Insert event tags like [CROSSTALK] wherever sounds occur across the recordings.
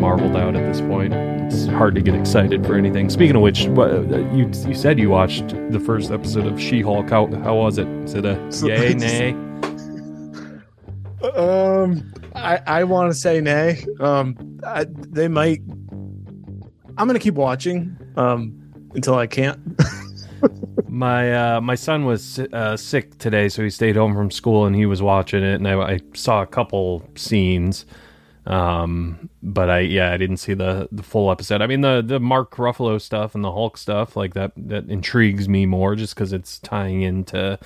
marveled out at this point. It's hard to get excited for anything. Speaking of which, uh, you you said you watched the first episode of She-Hulk. How how was it? Is it a [LAUGHS] yay nay? Um, I I want to say nay. Um, I, they might. I'm gonna keep watching. Um, until I can't. [LAUGHS] my uh, my son was uh, sick today, so he stayed home from school and he was watching it, and I, I saw a couple scenes. Um, but I yeah, I didn't see the the full episode. I mean the the Mark Ruffalo stuff and the Hulk stuff like that that intrigues me more just because it's tying into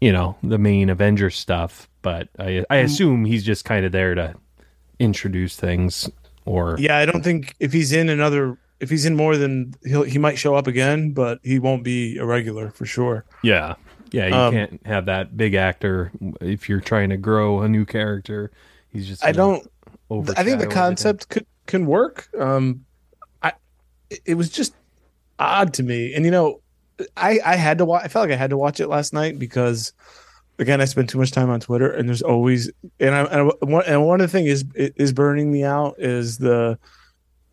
you know the main Avengers stuff. But I I mm. assume he's just kind of there to introduce things. Or yeah, I don't think if he's in another if he's in more than he'll he might show up again, but he won't be a regular for sure. Yeah, yeah, you um, can't have that big actor if you're trying to grow a new character. He's just I don't. I think the concept could can work. Um, I it was just odd to me, and you know, I I had to watch. I felt like I had to watch it last night because again, I spend too much time on Twitter, and there's always and I and one, and one of the things is is burning me out is the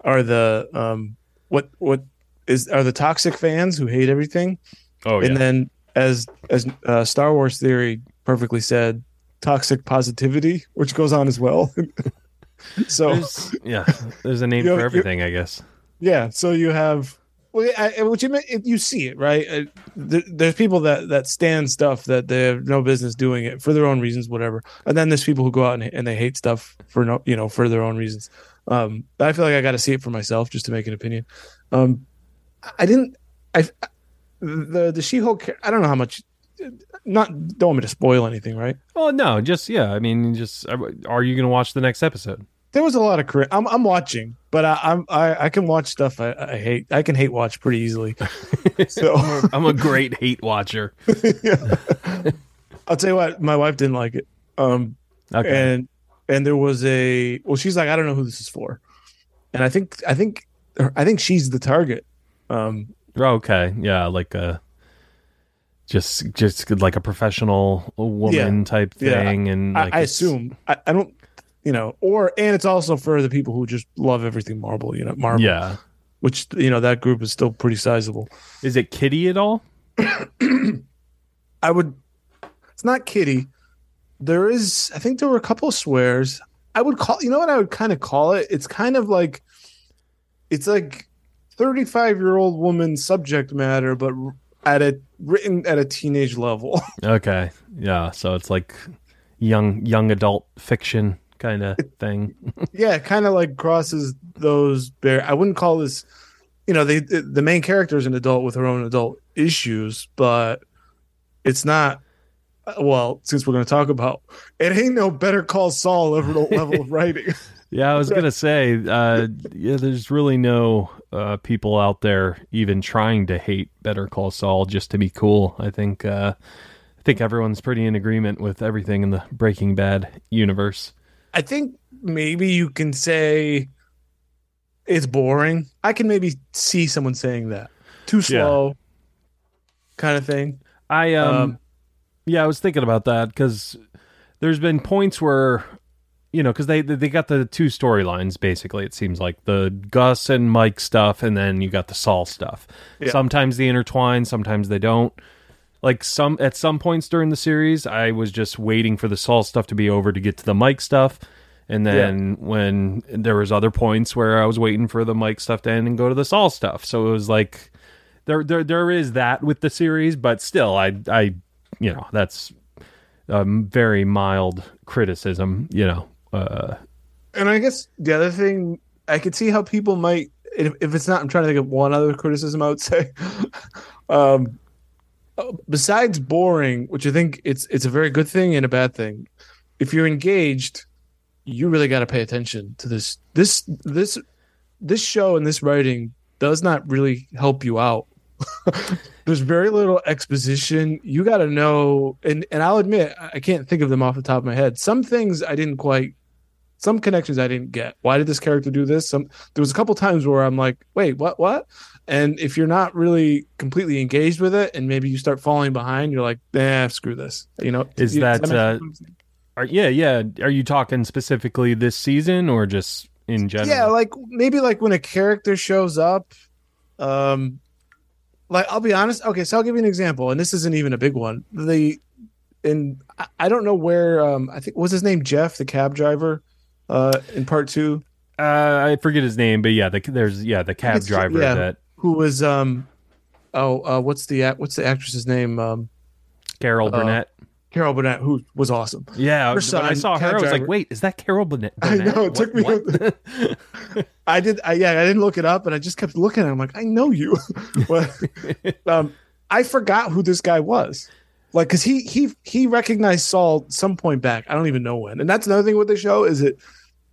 are the um what what is are the toxic fans who hate everything. Oh, yeah. And then as as uh, Star Wars theory perfectly said, toxic positivity, which goes on as well. [LAUGHS] [LAUGHS] so there's, yeah, there's a name for everything, I guess. Yeah, so you have well, I, which you you see it right. Uh, there's people that that stand stuff that they have no business doing it for their own reasons, whatever. And then there's people who go out and, and they hate stuff for no, you know, for their own reasons. Um, I feel like I got to see it for myself just to make an opinion. Um, I didn't. I the the She Hulk. I don't know how much. Not don't want me to spoil anything, right? Oh no, just yeah. I mean, just are you going to watch the next episode? There was a lot of. I'm I'm watching, but I, I'm I, I can watch stuff I, I hate. I can hate watch pretty easily. [LAUGHS] So I'm, a, I'm a great hate watcher. [LAUGHS] yeah. I'll tell you what, my wife didn't like it. Um, okay. and and there was a well she's like i don't know who this is for and i think i think i think she's the target um okay yeah like a just just like a professional woman yeah, type thing yeah. and like I, I assume I, I, don't you know or and it's also for the people who just love everything Marvel you know Marvel yeah. Which you know that group is still pretty sizable. Is it kitty at all? I would it's not kitty. There is i think there were a couple of swears. I would call you know what i would kind of call it? It's kind of like it's like 35 year old woman subject matter but at a written at a teenage level. [LAUGHS] Okay. Yeah. So it's like young young adult fiction kind of thing. [LAUGHS] Yeah kind of like crosses those bare i wouldn't call this you know they the main character is an adult with her own adult issues but it's not uh, well, since we're going to talk about it, ain't no Better Call Saul level level [LAUGHS] of writing. Yeah, I was gonna [LAUGHS] say, uh, yeah, there's really no uh, people out there even trying to hate Better Call Saul just to be cool. I think, uh, I think everyone's pretty in agreement with everything in the Breaking Bad universe. I think maybe you can say it's boring. I can maybe see someone saying that too slow, yeah. kind of thing. I um, um yeah, I was thinking about that because there's been points where you know because they they got the two storylines basically it seems like the gus and mike stuff and then you got the saul stuff yeah. sometimes they intertwine sometimes they don't like some at some points during the series i was just waiting for the saul stuff to be over to get to the mike stuff and then yeah. when there was other points where i was waiting for the mike stuff to end and go to the saul stuff so it was like there there there is that with the series but still i i you know that's a very mild criticism you know and i guess the other thing i could see how people might if, if it's not i'm trying to think of one other criticism i would say [LAUGHS] um besides boring which i think it's it's a very good thing and a bad thing if you're engaged you really got to pay attention to this this this this show and this writing does not really help you out [LAUGHS] there's very little exposition. You got to know, and and I'll admit I can't think of them off the top of my head. Some things I didn't quite, some connections I didn't get. Why did this character do this? Some there was a couple times where I'm like, wait, what, what? And if you're not really completely engaged with it, and maybe you start falling behind, you're like, nah, screw this. You know, is you, that? Uh, are, yeah, yeah. Are you talking specifically this season or just in general. Yeah, like maybe like when a character shows up, um, like I'll be honest. Okay, so I'll give you an example, and this isn't even a big one. The and I, I don't know where. Um, I think was his name Jeff, the cab driver, uh, in part two. uh, I forget his name, but yeah, the, there's yeah the cab it's- driver yeah. that Who was um, oh, uh, what's the what's the actress's name? Um, Carol Uh, Burnett. Carol Burnett, who was awesome. Yeah, her when I saw her, I was like, wait, is that Carol Burnett? [LAUGHS] I know, it took me- What? [LAUGHS] I did. I, yeah, I didn't look it up, and I just kept looking. at it. I'm like, I know you. [LAUGHS] but um, I forgot who this guy was. Like, cause he he he recognized Saul some point back. I don't even know when. And that's another thing with the show is it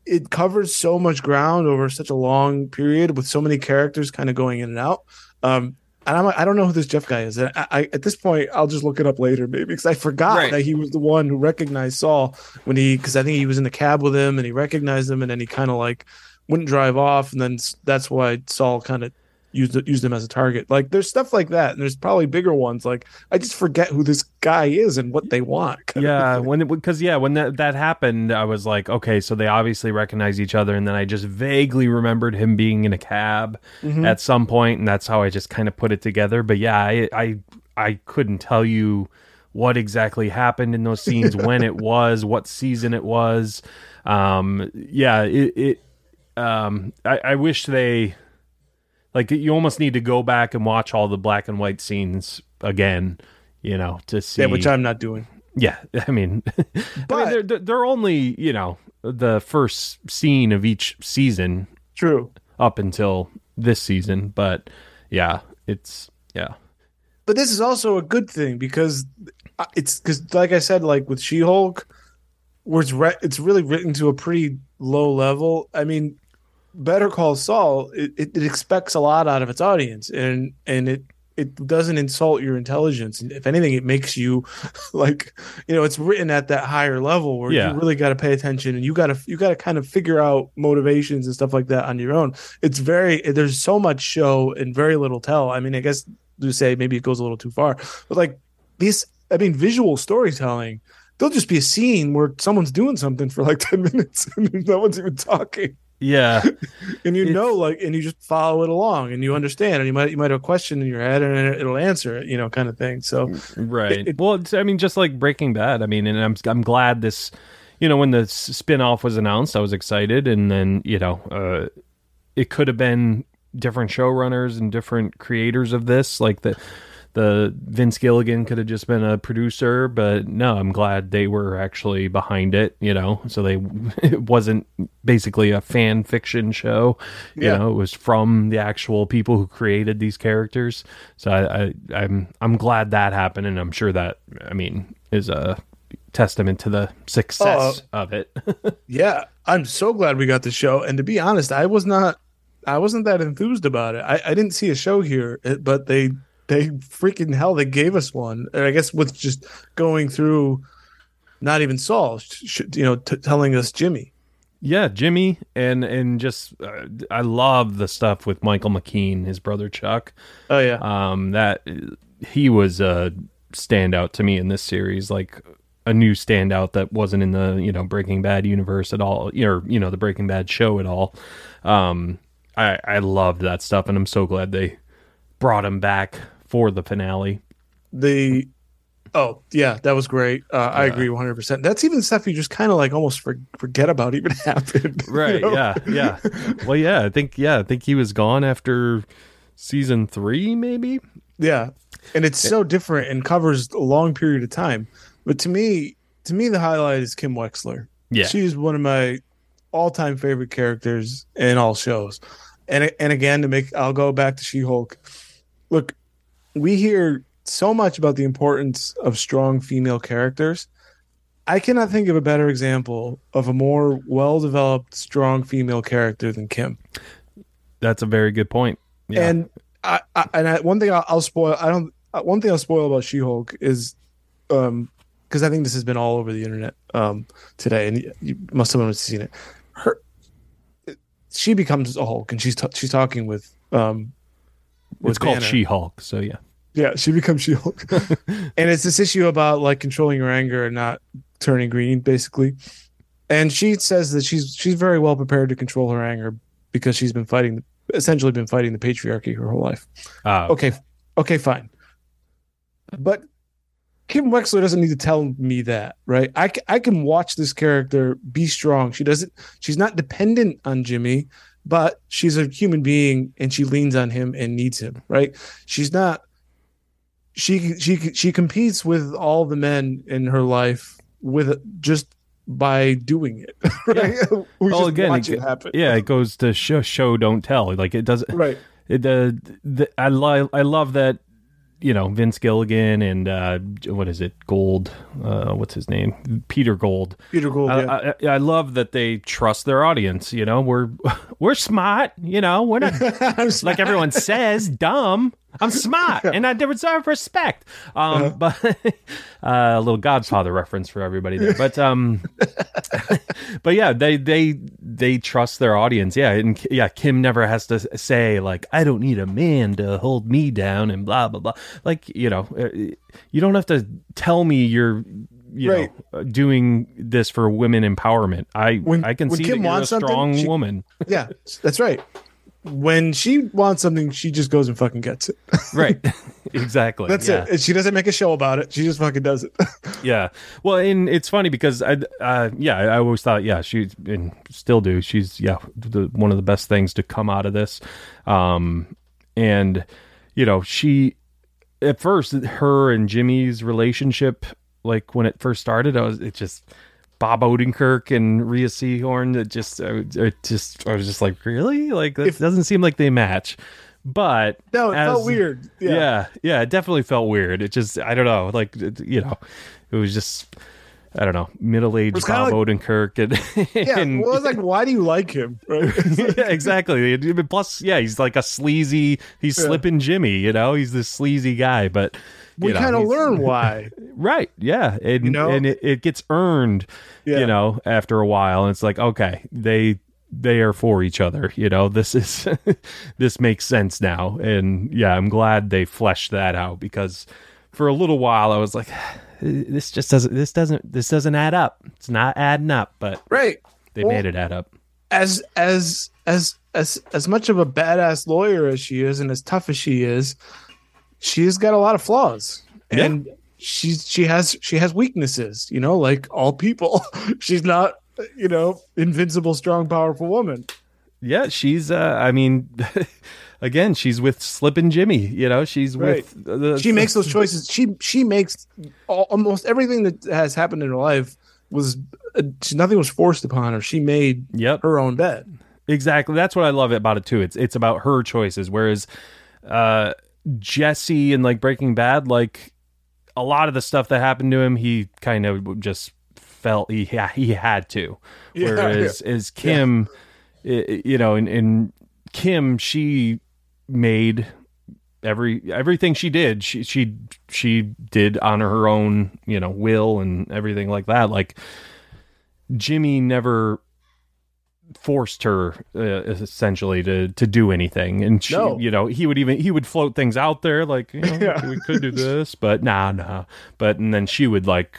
it covers so much ground over such a long period with so many characters kind of going in and out. Um, and I'm I don't know who this Jeff guy is. I, I at this point, I'll just look it up later, maybe, because I forgot Right. that he was the one who recognized Saul when he, because I think he was in the cab with him and he recognized him, and then he kind of like wouldn't drive off, and then that's why Saul kind of used used him as a target. Like there's stuff like that, and there's probably bigger ones. Like I just forget who this guy is and what they want. yeah, when because yeah, when that that happened, I was like, okay, so they obviously recognize each other, and then I just vaguely remembered him being in a cab Mhm. at some point, and that's how I just kind of put it together. But yeah, I I, I couldn't tell you what exactly happened in those scenes, [LAUGHS] when it was, what season it was. Um, yeah, it, it um, I, I wish they like you almost need to go back and watch all the black and white scenes again, you know, to see yeah, which I'm not doing. yeah, [LAUGHS] I mean, [LAUGHS] I mean But- they're, they're they're only you know the first scene of each season True. up until this season, but yeah, it's yeah, but this is also a good thing because uh, it's because like i said like with she-hulk where it's re- it's really written to a pretty low level i mean better call saul it, it, it expects a lot out of its audience and and it it doesn't insult your intelligence. And if anything it makes you [LAUGHS] like you know it's written at that higher level where Yeah. you really got to pay attention and you got to you got to kind of figure out motivations and stuff like that on your own. It's very there's so much show and very little tell. I mean i guess you say maybe it goes a little too far but like these i mean visual storytelling there'll just be a scene where someone's doing something for like [LAUGHS] 10 minutes and no one's even talking yeah, [LAUGHS] and you It's- know like and you just follow it along and you understand and you might you might have a question in your head and it- it'll answer it you know kind of thing so right. It- it- well, it's, I mean, just like Breaking Bad. I mean, and I'm I'm glad this, you know, when the spin-off was announced, I was excited, and then you know, uh, it could have been different showrunners and different creators of this, like the. The Vince Gilligan could have just been a producer, but no, I'm glad they were actually behind it. You know, so they [LAUGHS] it wasn't basically a fan fiction show. You Yeah. know, it was from the actual people who created these characters. So I, I I'm I'm glad that happened, and I'm sure that I mean is a testament to the success of it. [LAUGHS] yeah i'm so glad we got the show and to be honest i was not i wasn't that enthused about it i, I didn't see a show here eh, but they they freaking hell they gave us one and i guess with just going through not even saul you know t- telling us jimmy yeah, Jimmy, and and just uh, I love the stuff with Michael McKean, his brother Chuck. oh yeah Um, that he was a standout to me in this series, like a new standout that wasn't in the you know Breaking Bad universe at all, or you know the Breaking Bad show at all. Um, I I loved that stuff, and I'm so glad they brought him back for the finale. the oh yeah that was great uh, i agree 100% that's even stuff you just kind of like almost for, forget about even [LAUGHS] happened you Right? know? Yeah. Yeah. well, yeah. I think yeah. I think he was gone after season three, maybe. Yeah, and it's so different and covers a long period of time. But to me, to me, the highlight is Kim Wexler. Yeah. she's one of my all-time favorite characters in all shows. And and again, to make, I'll go back to She-Hulk. Look, we hear so much about the importance of strong female characters. I cannot think of a better example of a more well-developed, strong female character than Kim. That's a very good point. Yeah. And I, I and I, one thing I'll, I'll spoil. I don't. One thing I'll spoil about She-Hulk is, um, because I think this has been all over the internet um today, and you, you must have seen it. Her, she becomes a Hulk, and she's t- she's talking with um. With it's called Banner. She Hulk. So yeah. Yeah, she becomes She-Hulk, [LAUGHS] and it's this issue about like controlling your anger and not turning green, basically. and she says that she's she's very well prepared to control her anger because she's been fighting essentially been fighting the patriarchy her whole life. Uh, Okay, okay, fine. But Kim Wexler doesn't need to tell me that, right? I, I can watch this character be strong. She doesn't. She's not dependent on Jimmy, but she's a human being and she leans on him and needs him, right? She's not. She she she competes with all the men in her life with just by doing it. [LAUGHS] Right? [LAUGHS] we Well, just again, watch it- it happen. yeah, it goes to show, show don't tell. Like it doesn't. Right. It, uh, the, I love I love that you know Vince Gilligan and uh, what is it? Gold uh, what's his name? Peter Gold. Peter Gould. I, yeah. I, I love that they trust their audience you know? We're [LAUGHS] we're smart you know? We're not [LAUGHS] like everyone says dumb I'm smart and I [LAUGHS] deserve respect. Um but [LAUGHS] uh, a little Godfather reference for everybody there. But um [LAUGHS] but yeah they they they trust their audience. Yeah and yeah Kim never has to say like I don't need a man to hold me down and blah blah blah. Like you know uh, you don't have to tell me you're you Right. know uh, doing this for women empowerment. I When- I can when see Kim that you're a strong she- woman. Yeah, that's right. When she wants something, she just goes and fucking gets it. [LAUGHS] right exactly That's yeah. it. She doesn't make a show about it. She just fucking does it. [LAUGHS] Yeah. Well, and it's funny because I, uh, yeah, I always thought, yeah, she and still do. She's yeah, the, one of the best things to come out of this. Um, and you know, she at first her and Jimmy's relationship, like when it first started, I was it just Bob Odenkirk and Rhea Seehorn. that just, uh, just, I was just like, really, like that If- doesn't seem like they match. But no, it felt weird. Yeah. yeah. yeah, it definitely felt weird. It just, I don't know, like you know, it was just, I don't know, middle-aged was kinda Bob Odenkirk, and, [LAUGHS] Yeah. and well, it's like, why do you like him? Right? [LAUGHS] yeah, exactly. [LAUGHS] Plus, yeah, he's like a sleazy, he's Yeah. slipping Jimmy, you know, he's this sleazy guy, but we kind of learn why. right, yeah, and You know? and it, it gets earned, Yeah. you know, after a while, and it's like, okay, they they are for each other, you know. This is this makes sense now, and yeah, I'm glad they fleshed that out because for a little while I was like, [SIGHS] this just doesn't, this doesn't, this doesn't add up. It's not adding up, but Right. they Well, made it add up. As as as as as much of a badass lawyer as she is, and as tough as she is, she's got a lot of flaws, Yeah. and she's she has she has weaknesses. You know, like all people, [LAUGHS] she's not you know invincible, strong, powerful woman. Yeah, she's. uh I mean, [LAUGHS] again, she's with Slippin' Jimmy. You know, she's Right. with. The, she makes those [LAUGHS] choices. She she makes all, almost everything that has happened in her life was uh, nothing was forced upon her. She made Yep, her own bet. exactly. That's what I love about it too. It's it's about her choices. Whereas, uh Jesse in like Breaking Bad, like a lot of the stuff that happened to him, he kind of just felt he ha- he had to. Yeah, [LAUGHS] Whereas as Kim, i- you know, and, and Kim, she made every everything she did she she she did on her own you know will and everything like that like jimmy never forced her uh, essentially to to do anything and she No. you know he would even he would float things out there like you know, [LAUGHS] Yeah. we could do this but nah nah but and then she would like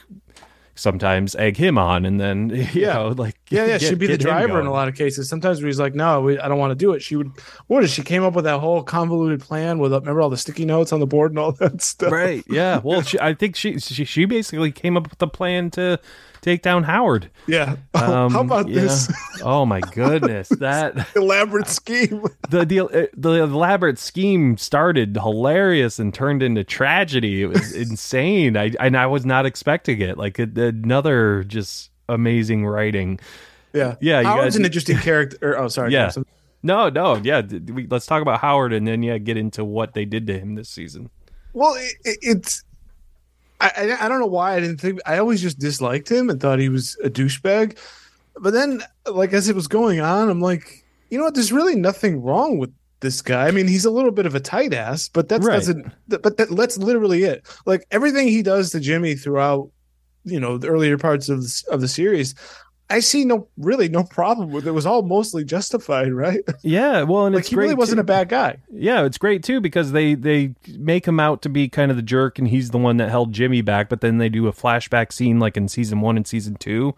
sometimes egg him on and then [LAUGHS] you Yeah. know like Yeah, yeah, get- she'd be the driver in a lot of cases. Sometimes where he's like, "No, we, I don't want to do it." She would. What is she came up with that whole convoluted plan with? uh, Remember all the sticky notes on the board and all [LAUGHS] that stuff. right yeah well she, i think she, she she basically came up with the plan to take down howard Yeah. Oh, [LAUGHS] how Um, about yeah. this [LAUGHS] oh my goodness [LAUGHS] that elaborate scheme? the, the the elaborate scheme started hilarious and turned into tragedy it was insane i and i was not expecting it like another just amazing writing Yeah. Yeah, you Howard's guys- an interesting character. Oh, sorry. Yeah. Jason. no no yeah we, let's talk about howard and then yeah get into what they did to him this season Well, it, it, it's. I, I don't know why I didn't think. I always just disliked him and thought he was a douchebag. But then, like as it was going on, I'm like, you know what? There's really nothing wrong with this guy. I mean, he's a little bit of a tight ass, but that's Right. doesn't. But that, that's literally it. Like everything he does to Jimmy throughout, you know, the earlier parts of the, of the series, I see no really no problem with it. It was all mostly justified, right? [LAUGHS] Yeah, well, and like it's he great. really wasn't too. a bad guy. Yeah, it's great too because they they make him out to be kind of the jerk, and he's the one that held Jimmy back. But then they do a flashback scene like in season one and season two,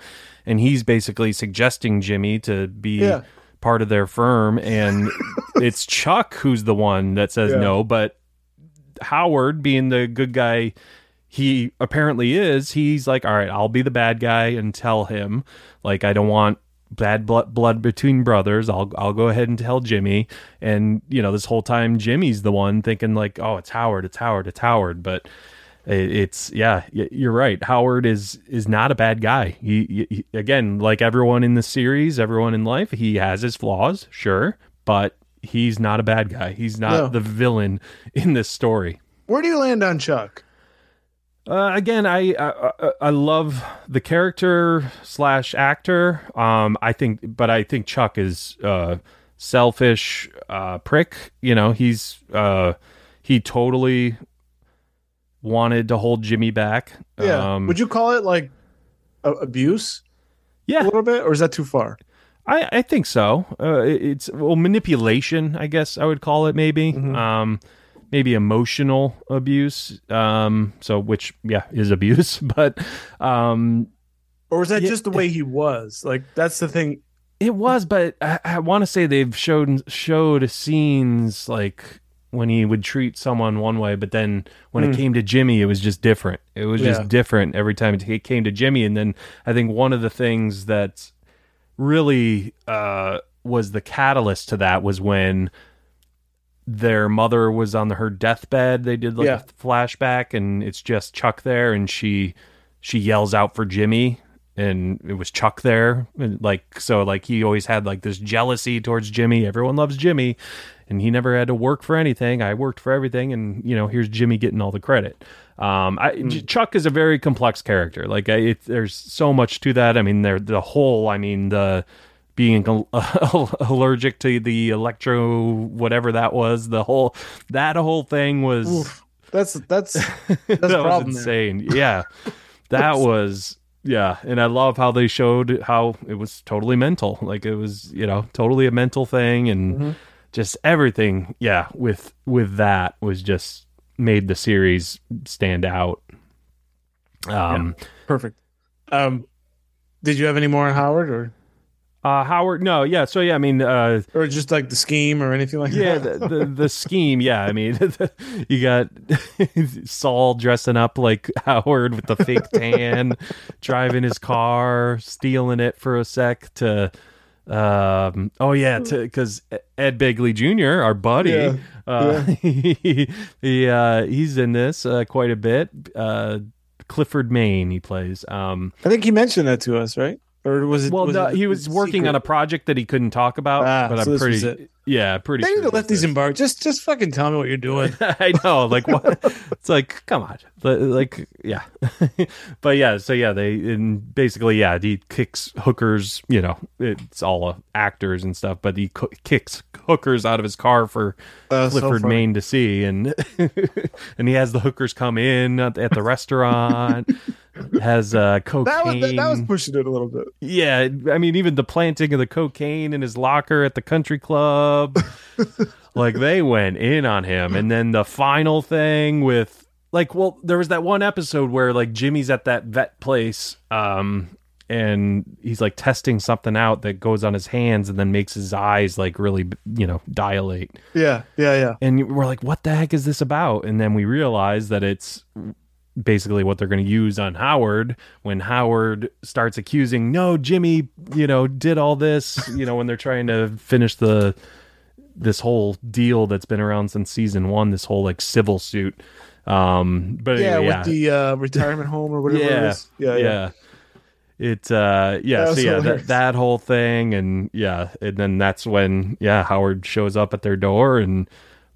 and he's basically suggesting Jimmy to be Yeah. part of their firm, and [LAUGHS] it's Chuck who's the one that says Yeah. no. But Howard, being the good guy he apparently is, he's like, all right, I'll be the bad guy and tell him, like, I don't want bad blood, blood between brothers. I'll I'll go ahead and tell Jimmy. And you know, this whole time, Jimmy's the one thinking like, oh, it's Howard, it's Howard, it's Howard. But it's yeah, you're right. Howard is is not a bad guy. He, he again, like everyone in the series, everyone in life, he has his flaws, sure, but he's not a bad guy. He's not No. the villain in this story. Where do you land on Chuck? Uh, again, I, I I- love the character slash actor. Um, I think, but I think Chuck is uh selfish uh prick. You know, he's uh he totally wanted to hold Jimmy back. Yeah. Um, Would you call it like a- abuse Yeah, a little bit, or is that too far? I I think so. Uh, it- it's well manipulation. I guess I would call it maybe. Mhm. Um, maybe emotional abuse. Um, so which yeah is abuse, [LAUGHS] but um. Or was that just the way he was? Like that's the thing. It was, but I, I want to say they've showed showed scenes like when he would treat someone one way, but then when it Mm. came to Jimmy, it was just different. It was Yeah. just different every time it came to Jimmy. And then I think one of the things that really uh, was the catalyst to that was when their mother was on her deathbed. They did like Yeah. a flashback, and it's just Chuck there, and she she yells out for Jimmy, and it was Chuck there, and like so, like he always had like this jealousy towards Jimmy. Everyone loves Jimmy, and he never had to work for anything. I worked for everything, and you know, here's Jimmy getting all the credit. Um, I, J- Chuck is a very complex character. Like, I, it, there's so much to that. I mean, there the whole. I mean, the being [LAUGHS] allergic to the electro whatever that was. The whole that whole thing was Oof. That's that's [LAUGHS] that a was there. insane. [LAUGHS] Yeah, that was yeah, and I love how they showed how it was totally mental. Like it was you know totally a mental thing, and Mhm. just everything. Yeah, with with that was just made the series stand out. Um, perfect. Um, did you have any more on Howard, or uh, Howard, no, yeah, so yeah, I mean, uh, or just like the scheme or anything like yeah that? the, the the scheme yeah i mean [LAUGHS] you got [LAUGHS] saul dressing up like howard with the fake tan [LAUGHS] driving his car stealing it for a sec to um oh yeah to because ed begley jr our buddy Yeah, uh he, he uh he's in this uh quite a bit uh clifford main he plays um I think he mentioned that to us, right? Or was it? well was no, it he was working secret? on a project that he couldn't talk about Ah, but so i'm pretty yeah pretty They need sure to let these embark. Just just fucking tell me what you're doing. [LAUGHS] I know, like what? it's like, come on, But, like, yeah, [LAUGHS] but yeah, so yeah, they and basically, yeah, he kicks hookers. You know, it's all uh, actors and stuff, but he co- kicks hookers out of his car for Uh, Clifford, funny. Main to see, and [LAUGHS] and he has the hookers come in at, at the restaurant. Has uh, cocaine. That was that, that was pushing it a little bit. Yeah, I mean, even the planting of the cocaine in his locker at the country club, [LAUGHS] like they went in on him. And then the final thing with, like, well, there was that one episode where like Jimmy's at that vet place, um, and he's like testing something out that goes on his hands and then makes his eyes like really, you know, dilate. Yeah, yeah, yeah. And we're like, what the heck is this about? And then we realize that it's basically what they're going to use on Howard when Howard starts accusing, no, Jimmy, you know, did all this, you know, when they're trying to finish the this whole deal that's been around since season one, this whole like civil suit. Um, but Yeah, anyway, with the uh, retirement home or whatever yeah, is. Yeah, yeah. yeah. It uh yeah, That so yeah, that, that whole thing and yeah, and then that's when yeah, Howard shows up at their door and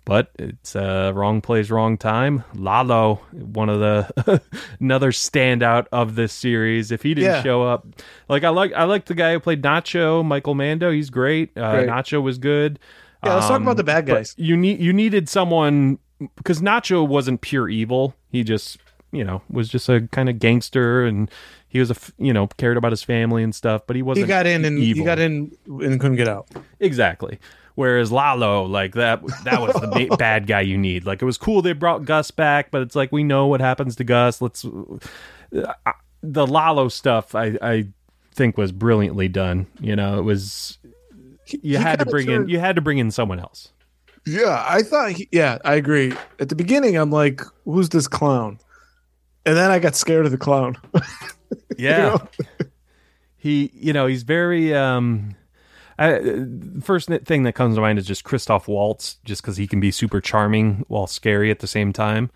but it's uh wrong place, wrong time. Lalo, one of the [LAUGHS] another standout of this series. If he didn't Yeah. show up, like I like I like the guy who played Nacho, Michael Mando. He's great. Uh, Great. Nacho was good. Yeah, let's talk Um, about the bad guys. You need you needed someone because Nacho wasn't pure evil. He just you know was just a kind of gangster, and he was a you know cared about his family and stuff, but he wasn't. He got in and evil. he got in and couldn't get out. Exactly. Whereas Lalo, like that, that was the ba- [LAUGHS] bad guy you need. Like it was cool they brought Gus back, but it's like we know what happens to Gus. Let's uh, the Lalo stuff. I I think was brilliantly done. You know, it was you He had to bring in you had to bring in someone else. Yeah, I thought. He, yeah, I agree. At the beginning, I'm like, "Who's this clown?" And then I got scared of the clown. [LAUGHS] Yeah. he, you know, he's very. um I, first thing that comes to mind is just Christoph Waltz, just because he can be super charming while scary at the same time.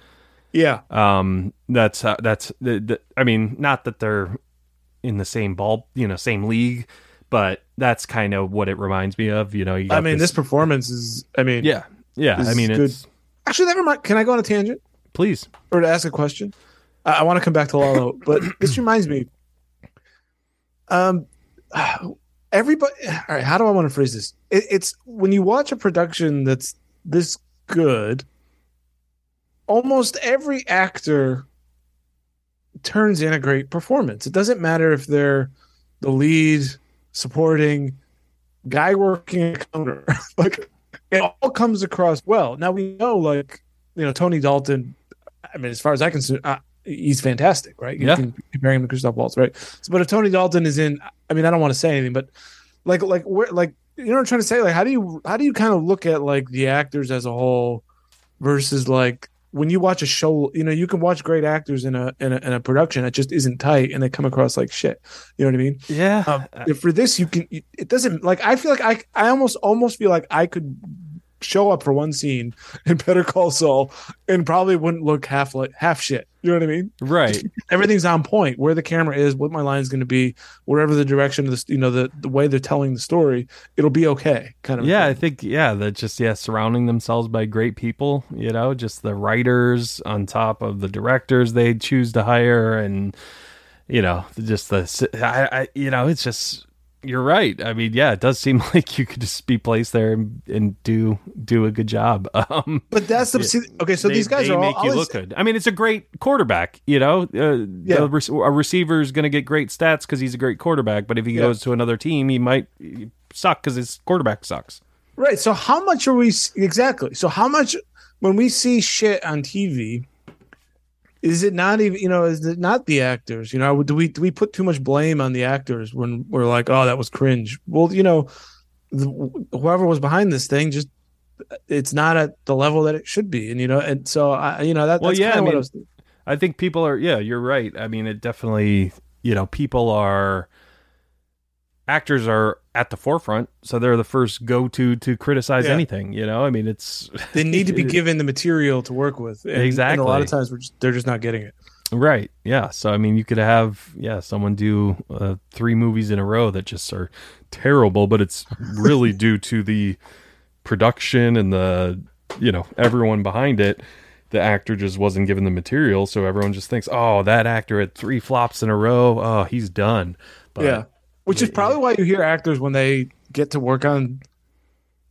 yeah, Um, that's uh, that's the, the, I mean, not that they're in the same ball, you know, same league, but that's kind of what it reminds me of. You know, you I mean, this, performance is. I mean, yeah, yeah. I mean, is it's Actually, never mind. Can I go on a tangent please. or to ask a question? I, I want to come back to Lalo, but this reminds me. Um, everybody. All right, how do I want to phrase this? It, it's when you watch a production that's this good. Almost every actor turns in a great performance. It doesn't matter if they're the lead, supporting, guy working a counter. [LAUGHS] like it all comes across well. Now we know, like you know, Tony Dalton. I mean, as far as I can see, uh, he's fantastic, right? You Yeah. can compare him to Christoph Waltz, right? So, but if Tony Dalton is in, I mean, I don't want to say anything, but like, like, where, like, you know, what I'm trying to say, like, how do you, how do you kind of look at like the actors as a whole versus like when you watch a show, you know, you can watch great actors in a in a, in a production that just isn't tight and they come across like shit. You know what I mean? Yeah, Um, for this, you can. It doesn't like. I feel like I. I almost almost feel like I could show up for one scene in Better Call Saul and probably wouldn't look half like half shit. You know what I mean? right. [LAUGHS] Everything's on point. Where the camera is, what my line's going to be, wherever the direction of this, you know, the the way they're telling the story, it'll be okay. Kind of. Yeah, I think yeah, that just yeah, surrounding themselves by great people, you know, just the writers on top of the directors they choose to hire and you know, just the I, I you know, it's just you're right. I mean, yeah, it does seem [LAUGHS] like you could just be placed there and, and do do a good job. [LAUGHS] Um But that's the see, okay. So they- these guys are all you look good. I mean, it's a great quarterback. You know, uh, Yeah. the a receiver is going to get great stats because he's a great quarterback. But if he Yeah. goes to another team, he might suck because his quarterback sucks. Right. So how much are we exactly? So how much when we see shit on TV, is it not even you know is it not the actors? You know, do we do we put too much blame on the actors when we're like, oh, that was cringe? Well, you know, the, whoever was behind this thing just it's not at the level that it should be, and you know, and so I, you know that Well, that's yeah, I what mean, was I think people are. Yeah, you're right. I mean, it definitely. You know, people are. Actors are at the forefront, so they're the first go-to to criticize Yeah. anything. You know, I mean, it's they [LAUGHS] need to be given the material to work with, and, And a lot of times we're just, they're just not getting it. Right. Yeah. So I mean, you could have yeah someone do uh, three movies in a row that just are terrible, but it's really [LAUGHS] due to the production and the you know everyone behind it. The actor just wasn't given the material, so everyone just thinks, "Oh, that actor had three flops in a row. Oh, he's done." But, yeah, which is probably why you hear actors when they get to work on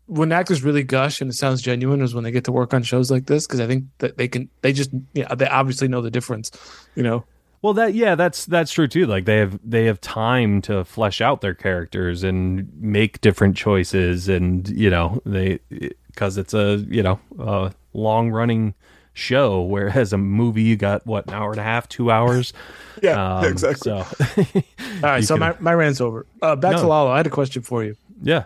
when actors really gush and it sounds genuine is when they get to work on shows like this because I think that they can they just yeah they obviously know the difference, you know. Well, that yeah, that's that's true too. Like they have they have time to flesh out their characters and make different choices, and you know they because it's a you know a long running show. Whereas a movie, you got what an hour and a half, two hours. Yeah, Um, [LAUGHS] exactly. So [LAUGHS] All right, so can- my, my rant's over. Uh, back to Lalo. I had a question for you. yeah,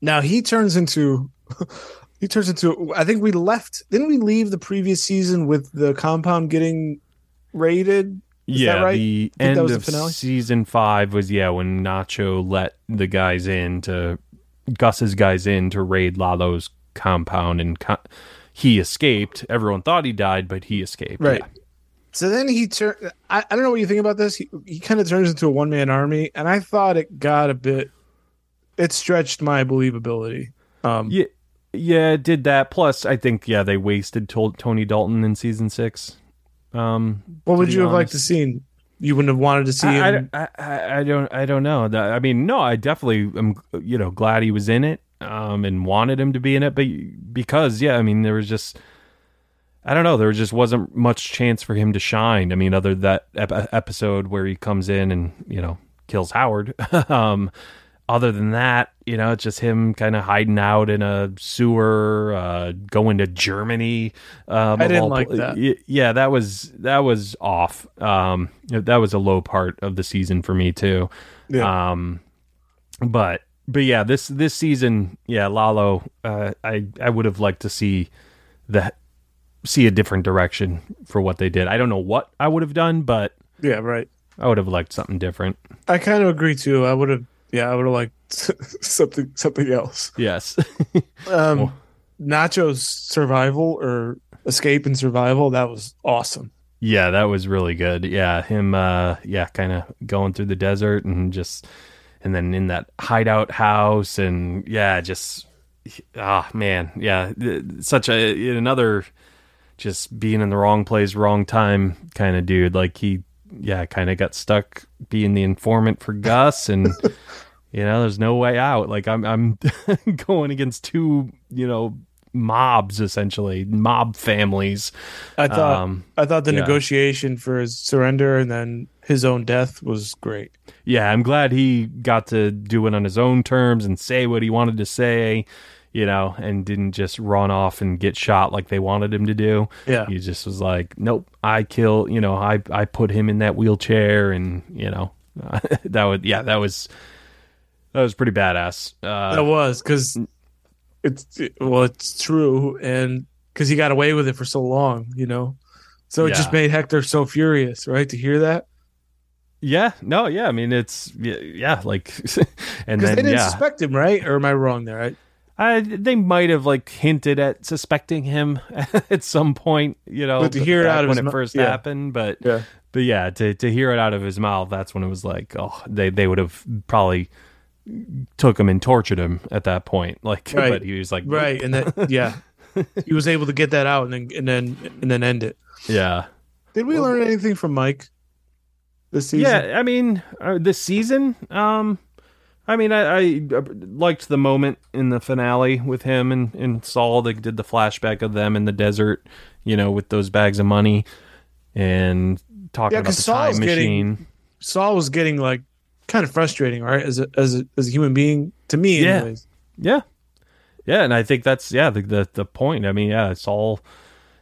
Now he turns into [LAUGHS] he turns into I think we left didn't we leave the previous season with the compound getting raided? Is yeah. that right? The that end was the of finale? season five was yeah when Nacho let the guys in to Gus's guys in to raid Lalo's compound and co- he escaped. Everyone thought he died, but he escaped. Right. Yeah. So then he turned. I, I don't know what you think about this. He, he kind of turns into a one man army, and I thought it got a bit. It stretched my believability. Um, Yeah, yeah, it did that. Plus, I think yeah, they wasted Tol- Tony Dalton in season six. Um, what would to be you have liked to honest. see? You wouldn't have wanted to see I, him. I, I, I don't, I don't know. I mean, no, I definitely am, you know, glad he was in it, um, and wanted him to be in it, but because yeah, I mean, there was just. I don't know. There just wasn't much chance for him to shine. I mean, other that ep- episode where he comes in and you know kills Howard. [LAUGHS] um, other than that, you know, it's just him kind of hiding out in a sewer, uh, going to Germany. Um, I didn't like that. Yeah, that was that was off. Um, that was a low part of the season for me too. Yeah. Um, but but yeah, this this season, yeah, Lalo, uh, I I would have liked to see the see a different direction for what they did. I don't know what I would have done, but yeah, right. I would have liked something different. I kind of agree too. I would have, yeah, I would have liked [LAUGHS] something something else. Yes. [LAUGHS] Um, Well- Nacho's survival or escape and survival that was awesome. yeah, that was really good. Yeah, him uh yeah, kind of going through the desert and just and then in that hideout house and yeah, just ah man, yeah, such a another just being in the wrong place, wrong time kind of dude. Like he yeah, kind of got stuck being the informant for Gus and [LAUGHS] you know, there's no way out. Like I'm I'm [LAUGHS] going against two, you know, mobs essentially, mob families. I thought Um, I thought the yeah. negotiation for his surrender and then his own death was great. yeah, I'm glad he got to do it on his own terms and say what he wanted to say, you know, and didn't just run off and get shot like they wanted him to do. Yeah. He just was like, "Nope, I kill." You know, I I put him in that wheelchair, and you know, [LAUGHS] that would yeah, that was that was pretty badass. That Uh, was because it's well, it's true, and because he got away with it for so long, you know. So it just made Hector so furious, right, to hear that yeah, no, yeah. I mean, it's yeah, yeah like, [LAUGHS] and then they didn't yeah, suspect him, right? Or am I wrong there? I, I, they might have like hinted at suspecting him [LAUGHS] at some point, you know, But to hear it out of when it mou- first yeah. happened. But yeah, but yeah, to to hear it out of his mouth, that's when it was like, oh, they they would have probably took him and tortured him at that point. Like, Right. but he was like, right, and that [LAUGHS] yeah, he was able to get that out and then and then and then end it. yeah, Did we learn anything from Mike this season? yeah. I mean, uh, this season, um, I mean, I, I uh, liked the moment in the finale with him and, and Saul. They did the flashback of them in the desert, you know, with those bags of money and talking Yeah, about 'cause the Saul's time getting- machine. Saul was getting like kind of frustrating, right? As a as a as a human being, to me, Yeah. anyways. Yeah, yeah, and I think that's yeah the the, the point. I mean, yeah, it's all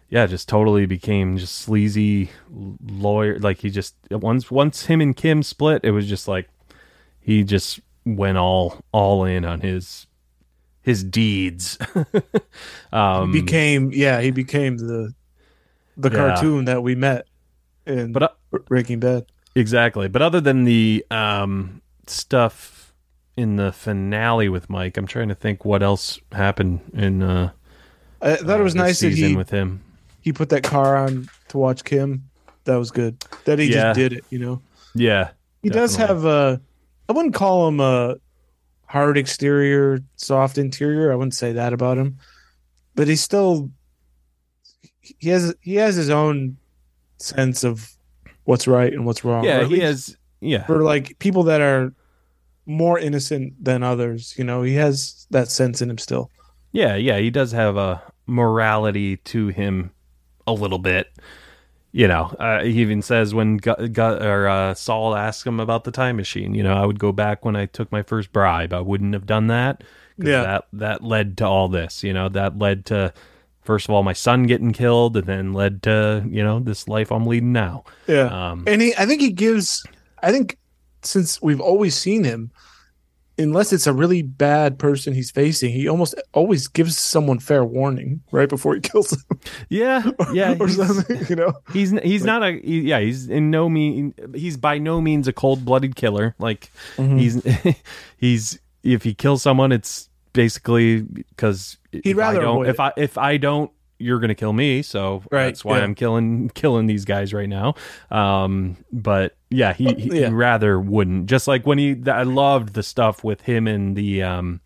yeah, just totally became just sleazy lawyer. Like he just once once him and Kim split, it was just like he just went all all in on his his deeds. [LAUGHS] um, became yeah, he became the the Yeah. cartoon that we met in but uh, Breaking Bad. Exactly. But other than the um stuff in the finale with Mike, I'm trying to think what else happened in. uh I thought it was uh, nice that he with him. he put that car on to watch Kim. That was good. That he Yeah. just did it, you know. Yeah, He does have a I wouldn't call him a hard exterior, soft interior. I wouldn't say that about him. But he's still he has he has his own sense of what's right and what's wrong. yeah, he has. Yeah, for like people that are more innocent than others, you know, he has that sense in him still. Yeah, yeah, he does have a morality to him a little bit. You know, uh, he even says when Gu- Gu- or uh, Saul asks him about the time machine. You know, I would go back when I took my first bribe. I wouldn't have done that. Yeah. that that led to all this. You know, that led to first of all my son getting killed, and then led to you know this life I'm leading now. Yeah. Um, And he I think he gives I think since we've always seen him unless it's a really bad person he's facing, he almost always gives someone fair warning right before he [LAUGHS] kills them yeah, [LAUGHS] yeah, or something, [LAUGHS] you know. He's he's not a he, yeah he's in no mean he's by no means a cold blooded killer like Mhm. he's he's if he kills someone it's basically because He'd if rather I don't if. I if I don't you're gonna kill me so Right, that's why yeah. I'm killing killing these guys right now um but yeah he, he, he yeah. rather wouldn't just like when he I loved the stuff with him and the um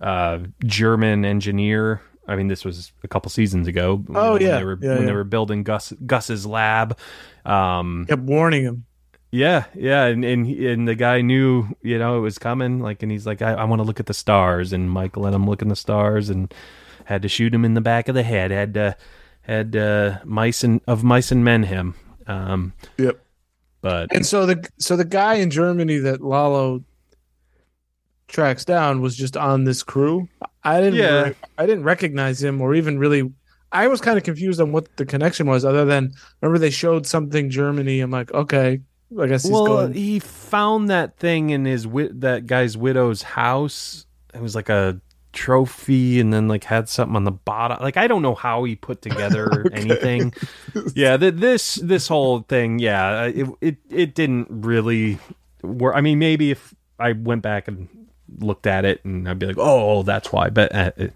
uh German engineer I mean this was a couple seasons ago Oh, when yeah. they were Yeah, when they were building Gus Gus's lab um Kept warning him. Yeah, yeah, and and and the guy knew, you know, it was coming. Like, and he's like, I, I want to look at the stars, and Mike let him look in the stars, and had to shoot him in the back of the head. Had to had uh, mice and of mice and menhem. Um, Yep. but And so the so the guy in Germany that Lalo tracks down was just on this crew. I didn't Yeah. re- I didn't recognize him or even really I was kind of confused on what the connection was other than remember they showed something Germany I'm like okay I guess he's well, going he found that thing in his wi- that guy's widow's house. It was like a trophy, and then like had something on the bottom. Like I don't know how he put together [LAUGHS] anything. Yeah, th- this this whole thing. Yeah, it it it didn't really work. I mean, maybe if I went back and looked at it, and I'd be like, oh, that's why. But uh, it,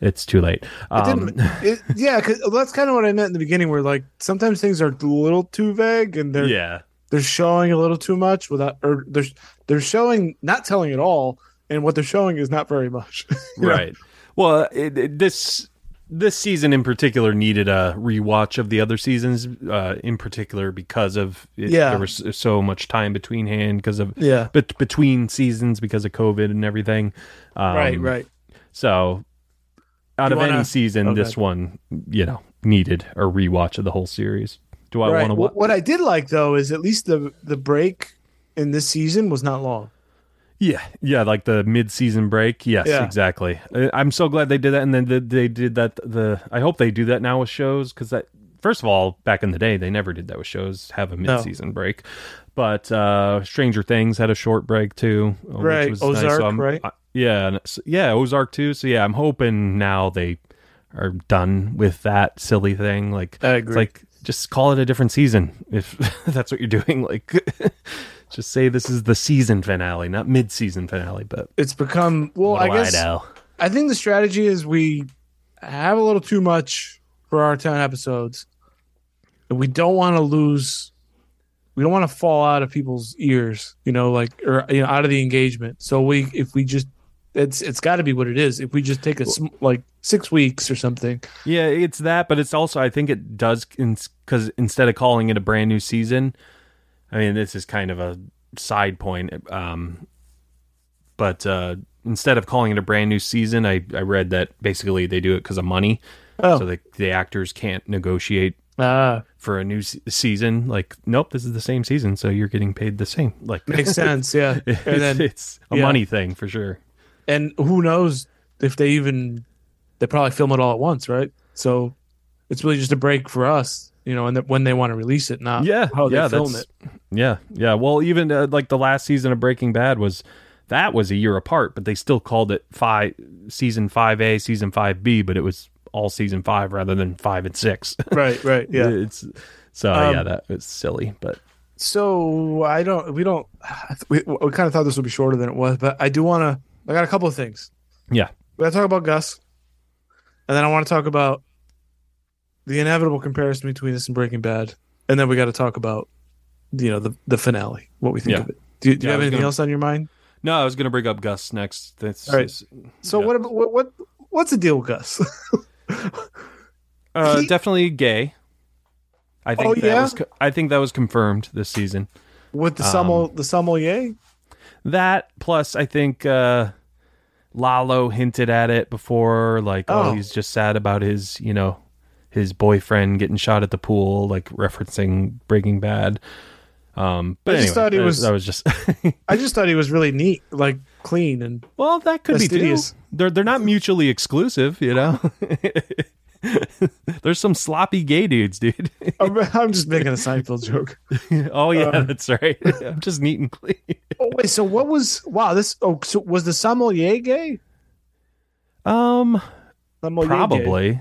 it's too late. It Um, didn't- it- yeah, cause that's kind of what I meant in the beginning. Where like sometimes things are a little too vague, and they're yeah. They're showing a little too much without, or they're they're showing not telling at all, and what they're showing is not very much. [LAUGHS] You know? right well it, it- this this season in particular needed a rewatch of the other seasons uh in particular because of it, Yeah. there was so much time between hand because of Yeah. bet between seasons because of covid and everything um, right. Right. so out You of wanna- any season okay. this one you know needed a rewatch of the whole series do i right. want to What, watch what I did like though is at least the the break in this season was not long. Yeah, yeah, like the mid-season break. Yes, Yeah. exactly. I'm so glad they did that, and then the, they did that. The I hope they do that now with shows because that first of all, back in the day, they never did that with shows. Have a mid-season break, but uh Stranger Things had a short break too, uh, which Right. was nice. Ozark, So right? I- yeah, yeah, Ozark too. So yeah, I'm hoping now they are done with that silly thing. Like I it's like just call it a different season if [LAUGHS] that's what you're doing. Like [LAUGHS] just say this is the season finale, not mid-season finale. But it's become well. I guess know? I think the strategy is we have a little too much for our ten episodes, and we don't want to lose. We don't want to fall out of people's ears, you know, like or you know, out of the engagement. So we, if we just, it's it's got to be what it is. If we just take a sm- like six weeks or something, Yeah, it's that, but it's also I think it does because instead of calling it a brand new season, I mean this is kind of a side point. Um, but uh, instead of calling it a brand new season, I I read that basically they do it because of money, Oh. so the the actors can't negotiate ah, for a new se- season. Like, nope, this is the same season, so you're getting paid the same. Like, makes [LAUGHS] sense, yeah. it's, And then it's a yeah. money thing for sure. And who knows if they even they probably film it all at once, right? So it's really just a break for us, you know, and that when they want to release it, not yeah, how they yeah, film it. Yeah, yeah. Well, even uh, like the last season of Breaking Bad was that was a year apart, but they still called it five season five A, season five B, but it was all season five rather than five and six. [LAUGHS] Right, right, yeah. it's so Um, yeah, that was silly, but So I don't, we don't, [SIGHS] we, we kind of thought this would be shorter than it was, but I do want to. I got a couple of things. yeah, We got to talk about Gus, and then I want to talk about the inevitable comparison between this and Breaking Bad, and then we got to talk about you know the the finale, what we think Yeah. of it. Do, you- do Yeah, you have anything gonna- else on your mind? no, I was gonna bring up Gus next. That's All right. So Yeah. what, about, what what what's the deal with Gus? uh, He- definitely gay. I think Oh, that yeah? was I think that was confirmed this season. with the Um, sommel the sommelier? That plus, I think uh, Lalo hinted at it before, like, oh. Oh. he's just sad about his, you know, his boyfriend getting shot at the pool, like referencing Breaking Bad. Um, but I just anyway, thought he was- that was just [LAUGHS] I just thought he was really neat, like clean and well, that could be too. They're they're not mutually exclusive, you know. [LAUGHS] [LAUGHS] There's some sloppy gay dudes, dude. [LAUGHS] I'm, I'm just making a Seinfeld joke. [LAUGHS] oh yeah, Uh, that's right. I'm just neat and clean. Oh wait, so what was wow this? Oh, so was the sommelier gay? Um, Sommelier? Probably.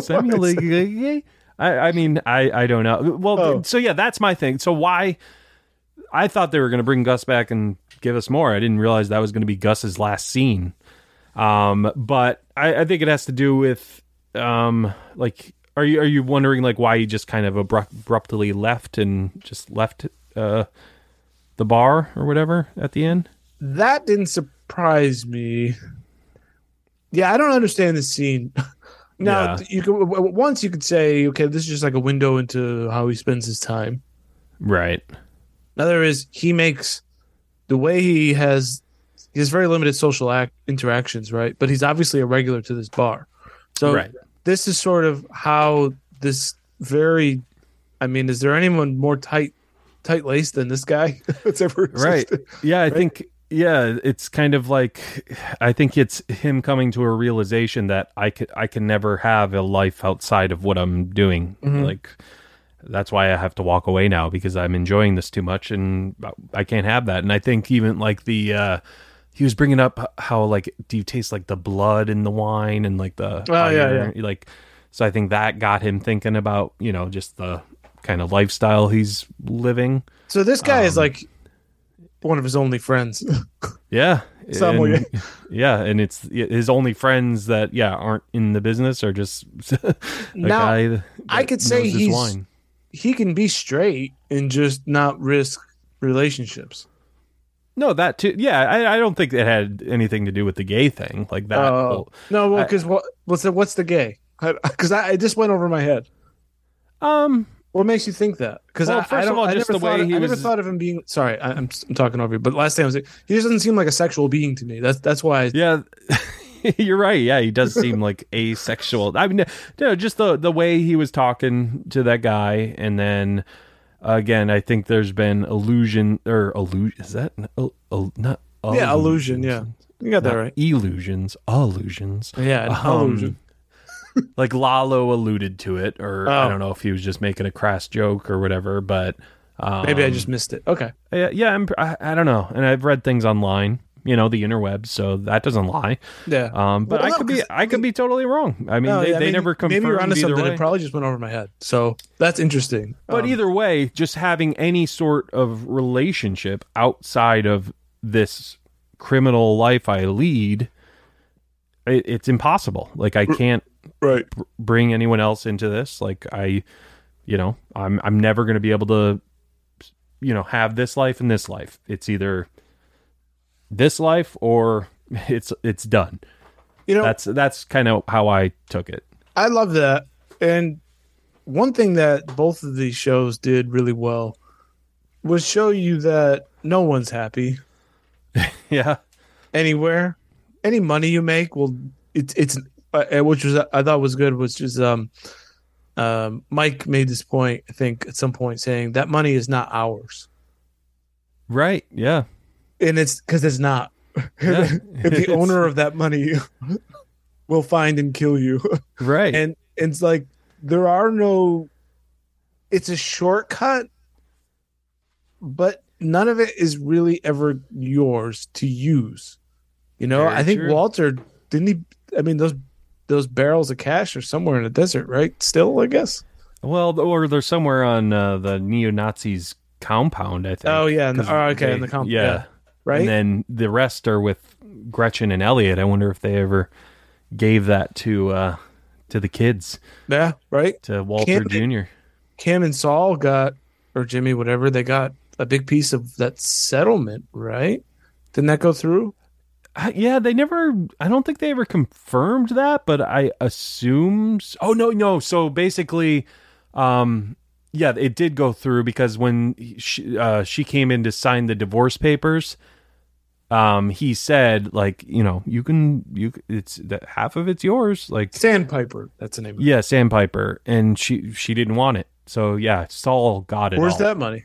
Samuel L. Gay? I, I mean, I, I don't know. Well, Oh. so yeah, that's my thing. So why? I thought they were going to bring Gus back and give us more. I didn't realize that was going to be Gus's last scene. Um, but I, I think it has to do with, um, like, are you are you wondering like why he just kind of abrupt, abruptly left and just left uh the bar or whatever at the end? That didn't surprise me. Yeah, I don't understand the scene. [LAUGHS] now Yeah. you could once you could say, okay, this is just like a window into how he spends his time. Right. Another is he makes the way he has he has very limited social act interactions, right? But he's obviously a regular to this bar. So Right. this is sort of how this very. I mean, is there anyone more tight tight laced than this guy [LAUGHS] that's ever Right. Yeah, I Right? think yeah, it's kind of like I think it's him coming to a realization that I can I can never have a life outside of what I'm doing. Mhm. Like that's why I have to walk away now because I'm enjoying this too much and I can't have that. And I think even like the uh he was bringing up how like do you taste like the blood in the wine and like the Oh, yeah, fire? like so I think that got him thinking about, you know, just the kind of lifestyle he's living. So this guy is Um, like one of his only friends. [LAUGHS] Yeah. And- yeah, and it's his only friends that yeah aren't in the business are just [LAUGHS] a Now, guy. that I could say he's- wine. he can be straight and just not risk relationships. No, that too. Yeah, I, I don't think it had anything to do with the gay thing like that. Whole- no, well, because what what's the what's the gay? Because I, I just went over my head. um, What makes you think that? Because Well, I, first I of don't, all, I just never the way thought, he I never was- thought of him being. Sorry, I, I'm I'm talking over you. But last time I was like, he just doesn't seem like a sexual being to me. That's that's why. I, yeah, [LAUGHS] you're right. Yeah, he does seem like [LAUGHS] asexual. I mean, no, just the the way he was talking to that guy, and then again, I think there's been illusion or illusion. Is that il- il- not? Yeah, illusion, yeah. you got that Not right. Illusions, illusions. Yeah, Um, illusion. [LAUGHS] like Lalo alluded to it, or I Oh. don't know if he was just making a crass joke or whatever. But um, Maybe I just missed it. Okay. yeah, yeah I'm, I, I don't know. And I've read things online, you know, the interwebs, so that doesn't lie. Yeah. Um, but Well, I could be I could be totally wrong. I mean, No, they, yeah, I they mean, never confirmed Maybe you're onto something. way. It probably just went over my head. So that's interesting. But Um, either way, just having any sort of relationship outside of this criminal life I lead, it, it's impossible. Like I can't right. br- bring anyone else into this. Like I, you know, I'm I'm never going to be able to, you know, have this life and this life. It's either this life or [LAUGHS] it's it's done. You know, That's that's kind of how I took it. I love that. And one thing that both of these shows did really well was show you that no one's happy [LAUGHS] Yeah. anywhere. Any money you make will it's it's uh, uh, which was I thought was good, which is um um Mike made this point I think at some point saying that money is not ours, Right. Yeah. And it's because it's not. [LAUGHS] Yeah. if the [LAUGHS] owner of that money [LAUGHS] will find and kill you, Right. and it's like there are no it's a shortcut but none of it is really ever yours to use you know Very i think true. walter didn't he i mean those those barrels of cash are somewhere in the desert right still i guess well, or they're somewhere on uh, the neo Nazis compound. I think. oh yeah oh, okay they- in the comp yeah. yeah, right And then the rest are with Gretchen and Elliot. I wonder if they ever gave that to uh, to the kids, yeah right to Walter Can't Jr. kim and saul got or jimmy whatever they got a big piece of that settlement right didn't that go through Uh, yeah, they never. I don't think they ever confirmed that, but I assume. Oh no, no. So basically, um, yeah, it did go through because when she uh, she came in to sign the divorce papers, um, he said like, you know, you can you it's that half of it's yours, like sandpiper that's the name of it. yeah, Sandpiper, and she she didn't want it, so yeah, Saul got it. Where's all. that money?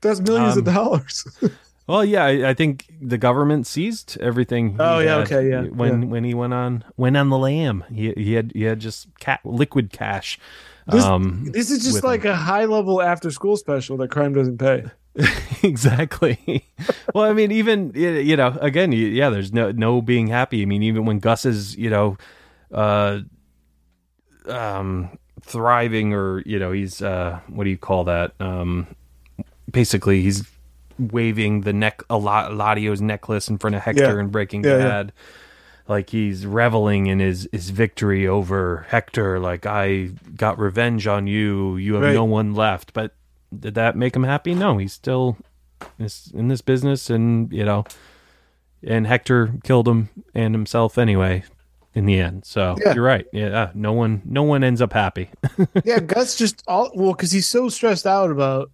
That's millions of Um, dollars. [LAUGHS] Well, yeah, I, I think the government seized everything. Oh, yeah, okay, yeah, When when he went on went on the lam, he he had he had just ca- liquid cash. This- um, this is just like a high level after school special that crime doesn't pay. [LAUGHS] exactly. well, I mean, even you know, again, yeah, there's no no being happy. I mean, even when Gus is you know, uh, um, thriving or you know, he's uh, what do you call that? Um, basically, he's waving the neck a lot Ladio's necklace in front of Hector Yeah. and Breaking Yeah, yeah. Bad. Like he's reveling in his, his victory over Hector. Like I got revenge on you. You have Right. no one left. But did that make him happy? No, he's still in this business, and you know, and Hector killed him and himself anyway in the end. So Yeah. you're right. Yeah, no one, no one ends up happy. [LAUGHS] yeah, Gus just all well because he's so stressed out about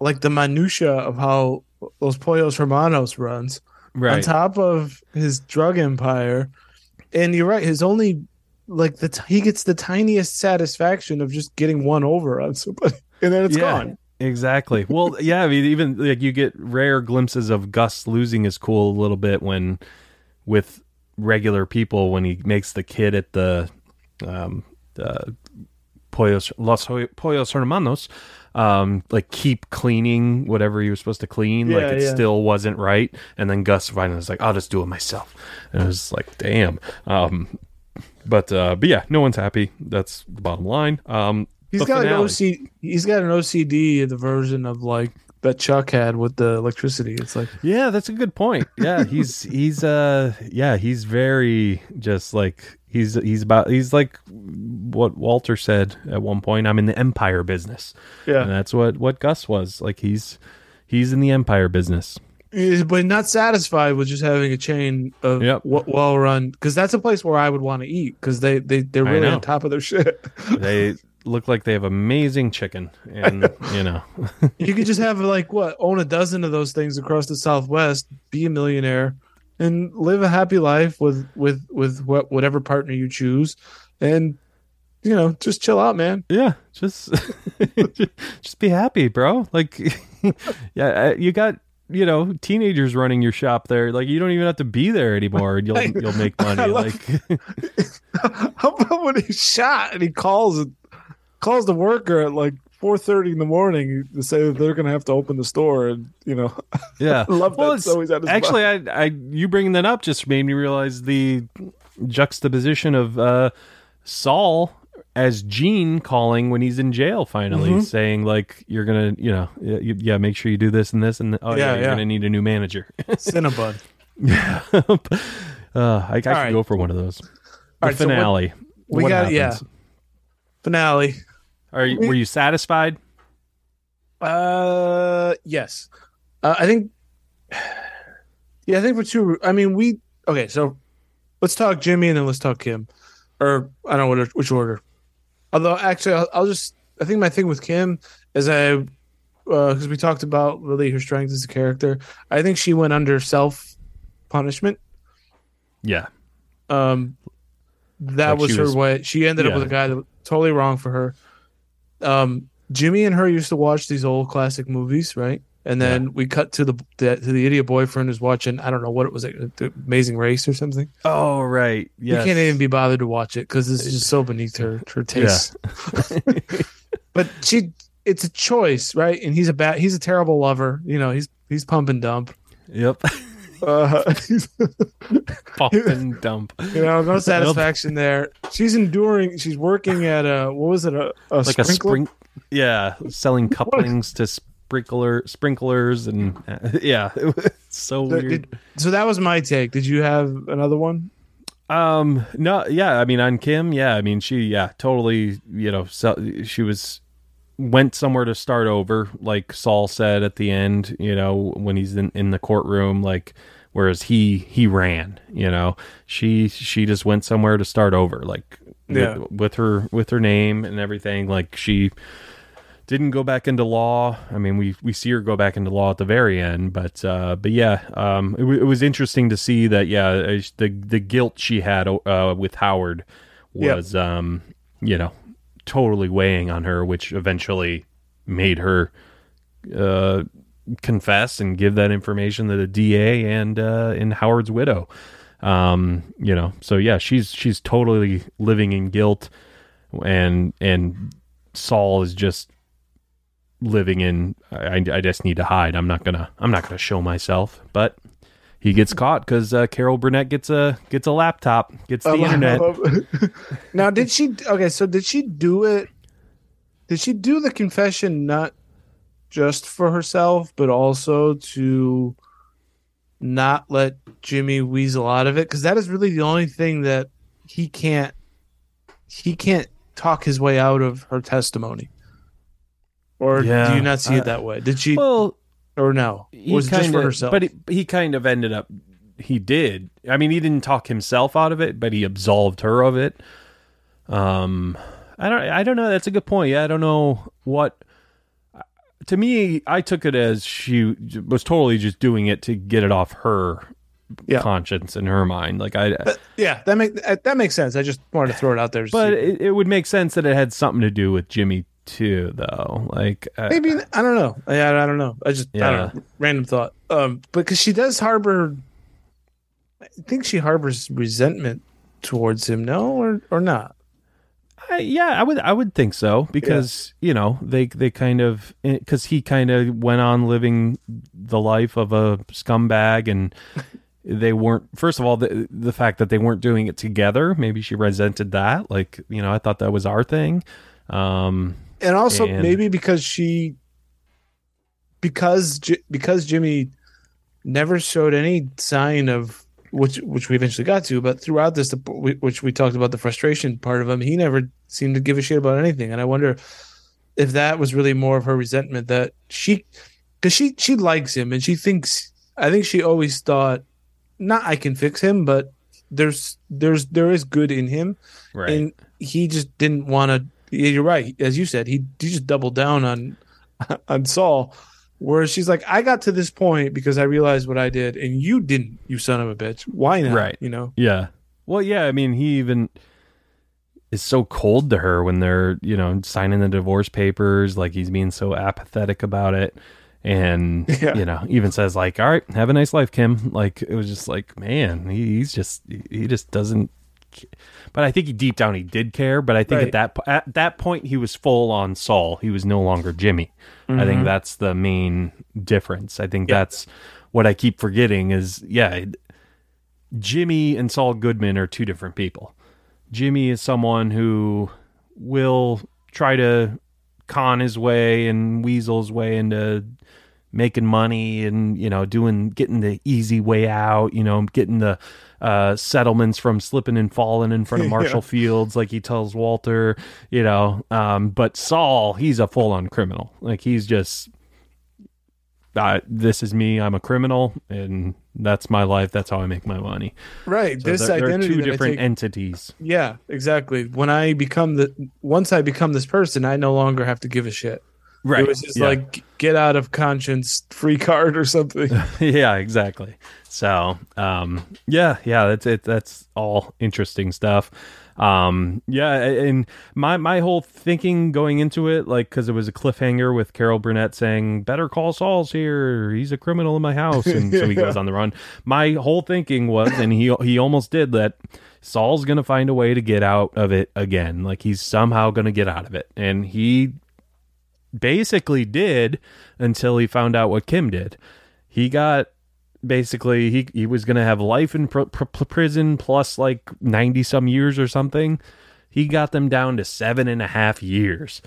like the minutia of how Los Pollos Hermanos runs on top of his drug empire. And you're right, his only like the t- he gets the tiniest satisfaction of just getting one over on somebody, and then it's Yeah. gone. Exactly. Well, [LAUGHS] yeah, I mean, even like you get rare glimpses of Gus losing his cool a little bit when with regular people when he makes the kid at the um the Pollos Los Pollos Hermanos um like keep cleaning whatever he was supposed to clean Yeah, like it yeah. still wasn't right and then Gus finally was like I'll just do it myself and it was like damn um but uh but yeah no one's happy that's the bottom line um He's got finale. an OC. He's got an OCD the version of like that Chuck had with the electricity. It's like Yeah, that's a good point. Yeah, [LAUGHS] he's he's uh yeah, he's very just like he's he's about he's like what Walter said at one point, I'm in the empire business. yeah, And that's what what Gus was. Like he's he's in the empire business. Is- but not satisfied with just having a chain of Yep. w- well run because that's a place where I would want to eat because they they they're really on top of their [LAUGHS] shit. They look like they have amazing chicken and [LAUGHS] you know. you could just have like what own a dozen of those things across the Southwest, be a millionaire, and live a happy life with with with what whatever partner you choose, and you know just chill out, man. Yeah, just [LAUGHS] just be happy, bro. Like [LAUGHS] yeah, uh, you got you know teenagers running your shop there like you don't even have to be there anymore and you'll you'll make money love- like How about when he shot and he calls calls the worker at like four thirty in the morning to say that they're gonna have to open the store and you know [LAUGHS] Yeah, I love that. it's- So he's at his actually, I, I, you bringing that up just made me realize the juxtaposition of uh, Saul as Gene calling when he's in jail. Finally, Mhm. saying like, "You're gonna, you know, yeah, you- yeah, make sure you do this and this, and oh yeah, Yeah, you're yeah. gonna need a new manager." [LAUGHS] Cinnabon. yeah, [LAUGHS] uh, I, I could right. go for one of those. The All right, so what- finale. we What got- yeah. happens? Finale. Are you, were you satisfied? Uh, yes. Uh, I think. Yeah, I think for two. I mean, we okay. So let's talk Jimmy and then let's talk Kim, or I don't know what, which order. Although actually, I'll, I'll just. I think my thing with Kim is I, because we talked about really her strength as a character. I think she went under self punishment. Yeah, Um, that Like was she her way. She ended up with a guy that was totally wrong for her. Um, Jimmy and her used to watch these old classic movies, right? And then we cut to the, the to the idiot boyfriend who's watching. I don't know what it was, like, the Amazing Race or something. Oh right. You Yes. can't even be bothered to watch it because it's just so beneath her her taste. [LAUGHS] but she, it's a choice, right? And he's a bad, he's a terrible lover. You know, he's he's pump and dump. Yep. Uh, [LAUGHS] he's- and [LAUGHS] dump. You know, no satisfaction there. She's enduring. She's working at a what was it? A, a like a sprinkler? spring yeah selling couplings to sprinkler sprinklers and uh, [LAUGHS] yeah it was so So, weird did- so that was my take. Did you have another one? um no yeah i mean on kim yeah i mean she yeah totally you know so, she was went somewhere to start over like saul said at the end you know when he's in, in the courtroom like whereas he he ran you know she she just went somewhere to start over like with- Yeah. with her with her name and everything like she didn't go back into law. I mean, we we see her go back into law at the very end, but uh, but yeah, um, it, w- it was interesting to see that yeah, uh, the the guilt she had uh, with Howard Yep. was um, you know totally weighing on her, which eventually made her uh, confess and give that information to the DA and uh, Howard's widow. Um, you know, so yeah, she's she's totally living in guilt, and and Saul is just living in I, I just need to hide i'm not gonna i'm not gonna show myself but he gets caught because uh, carol burnett gets a gets a laptop gets the I love- internet I [LAUGHS] now, did she? Okay, so did she do it? Did she do the confession not just for herself, but also to not let Jimmy weasel out of it? Because that is really the only thing that he can't. He can't talk his way out of her testimony. Or do you not see uh, it that way? Did she, well or no? he Was it just for herself? but he, he kind of ended up he did i mean he didn't talk himself out of it but he absolved her of it um i don't i don't know that's a good point yeah i don't know what to me i took it as she was totally just doing it to get it off her Yeah. conscience in her mind. Like I, But, yeah, that make that makes sense. I just wanted to throw it out there. but it, it would make sense that it had something to do with Jimmy too, though. Like uh, maybe I don't know. Yeah, I don't know. I just I Yeah. don't know. Random thought. Um, because she does harbor. I think she harbors resentment towards him. No, or or not. I, yeah, I would I would think so because you know they they kind of because he kind of went on living the life of a scumbag and [LAUGHS] they weren't first of all the the fact that they weren't doing it together maybe she resented that like you know I thought that was our thing um and also And- maybe because she because because Jimmy never showed any sign of which which we eventually got to but throughout this which we talked about the frustration part of him he never seemed to give a shit about anything and I wonder if that was really more of her resentment that she because she she likes him and she thinks I think she always thought not I can fix him but there's there's there is good in him right and he just didn't want to. You're right, as you said, he, he just doubled down on [LAUGHS] on Saul. Whereas she's like, I got to this point because I realized what I did, and you didn't, you son of a bitch. Why not? Right. You know. Yeah. Well, yeah. I mean, he even is so cold to her when they're, you know, signing the divorce papers. Like he's being so apathetic about it. And, [LAUGHS] Yeah. you know, even says, like, all right, have a nice life, Kim. Like, it was just like, man, he, he's just, he just doesn't. But I think he deep down he did care. But I think Right. at that at that point he was full on Saul. He was no longer Jimmy. I think mm-hmm. that's the main difference. I think that's what I keep forgetting is yeah, Jimmy and Saul Goodman are two different people. Jimmy is someone who will try to con his way and weasel his way into making money and you know doing getting the easy way out you know getting the uh settlements from slipping and falling in front of [LAUGHS] marshall fields like he tells walter you know um but saul he's a full-on criminal like he's just uh, this is me i'm a criminal and that's my life that's how i make my money Right. so this they're, they're identity two that different take- entities yeah, exactly. When I become the once I become this person, I no longer have to give a shit. Right It was just yeah. like get out of conscience free card or something. [LAUGHS] yeah, exactly. So, um, yeah, yeah, that's it. That's all interesting stuff. Um, yeah, and my my whole thinking going into it, like, because it was a cliffhanger with Carol Burnett saying, "Better call Saul's here. He's a criminal in my house," and so he [LAUGHS] goes on the run. My whole thinking was, and he he almost did that. Saul's gonna find a way to get out of it again. Like he's somehow gonna get out of it, and he basically did until he found out what Kim did. He got basically he he was going to have life in pr- pr- pr- prison plus like 90 some years or something. He got them down to seven and a half years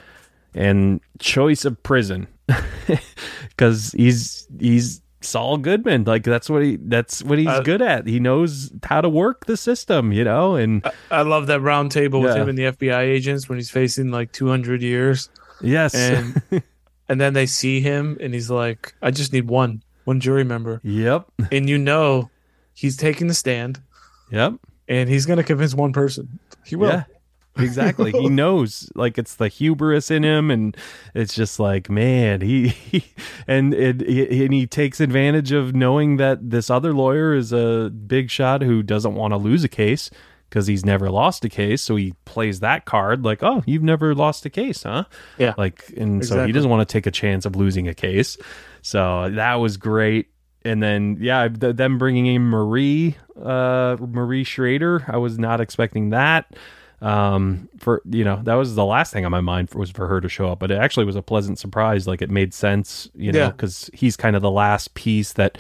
and choice of prison [LAUGHS] because he's he's Saul Goodman. Like that's what he that's what he's Uh, good at. He knows how to work the system, you know, and I love that round table with him and the FBI agents when he's facing like 200 years. Yes. And [LAUGHS] and then they see him and he's like, I just need one, one jury member. yep. And you know he's taking the stand Yep. and he's going to convince one person. He will. Yeah. Exactly. he [LAUGHS] knows like it's the hubris in him and it's just like, man, he, he and it, and he takes advantage of knowing that this other lawyer is a big shot who doesn't want to lose a case because he's never lost a case. So he plays that card like, oh, you've never lost a case, huh? Yeah. Like, and so he doesn't want to take a chance of losing a case. So that was great. And then, yeah, th- them bringing in Marie, uh, Marie Schrader. I was not expecting that. Um, for you know, that was the last thing on my mind for, was for her to show up. But it actually was a pleasant surprise. Like it made sense, you know, Yeah. because he's kind of the last piece that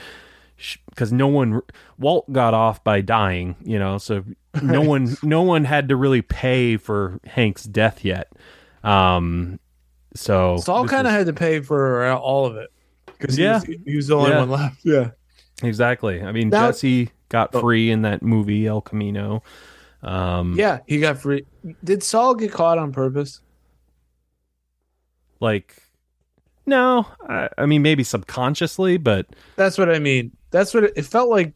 because no one Walt got off by dying, you know, so no one no one had to really pay for Hank's death yet. Um, so Saul kind of had to pay for all of it because Yeah. he, was, he was the only Yeah. one left. Yeah. exactly. I mean, Now- Jesse got Oh. free in that movie El Camino. Um, Yeah. He got free. Did Saul get caught on purpose? like no, I, I mean maybe subconsciously, but That's what I mean. That's what it, it felt like,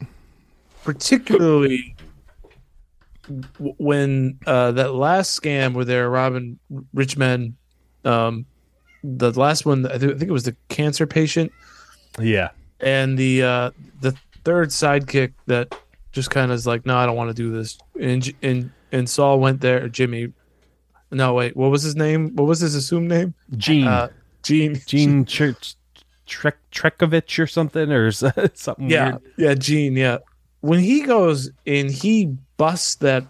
particularly w- when uh, that last scam where they're robbing rich men. Um, the last one, I think, I think it was the cancer patient, yeah, and the uh, the third sidekick that just kind of is like, no, I don't want to do this. And and and Saul went there. Jimmy, no, wait, what was his name? What was his assumed name? Gene Uh, Gene. Gene [LAUGHS] Tre- Trek Trekovich or something or [LAUGHS] something Yeah, weird. yeah, Gene. Yeah, when he goes and he busts that,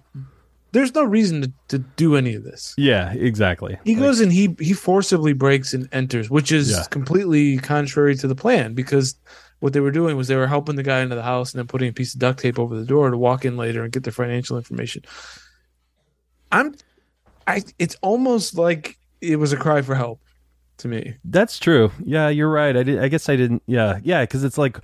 there's no reason to, to do any of this. Yeah, exactly. He Like, goes and he he forcibly breaks and enters, which is Yeah. completely contrary to the plan because what they were doing was they were helping the guy into the house and then putting a piece of duct tape over the door to walk in later and get their financial information. I'm, I. It's almost like it was a cry for help to me. That's true. Yeah, you're right. I did. I guess I didn't. Yeah, yeah. Because it's like,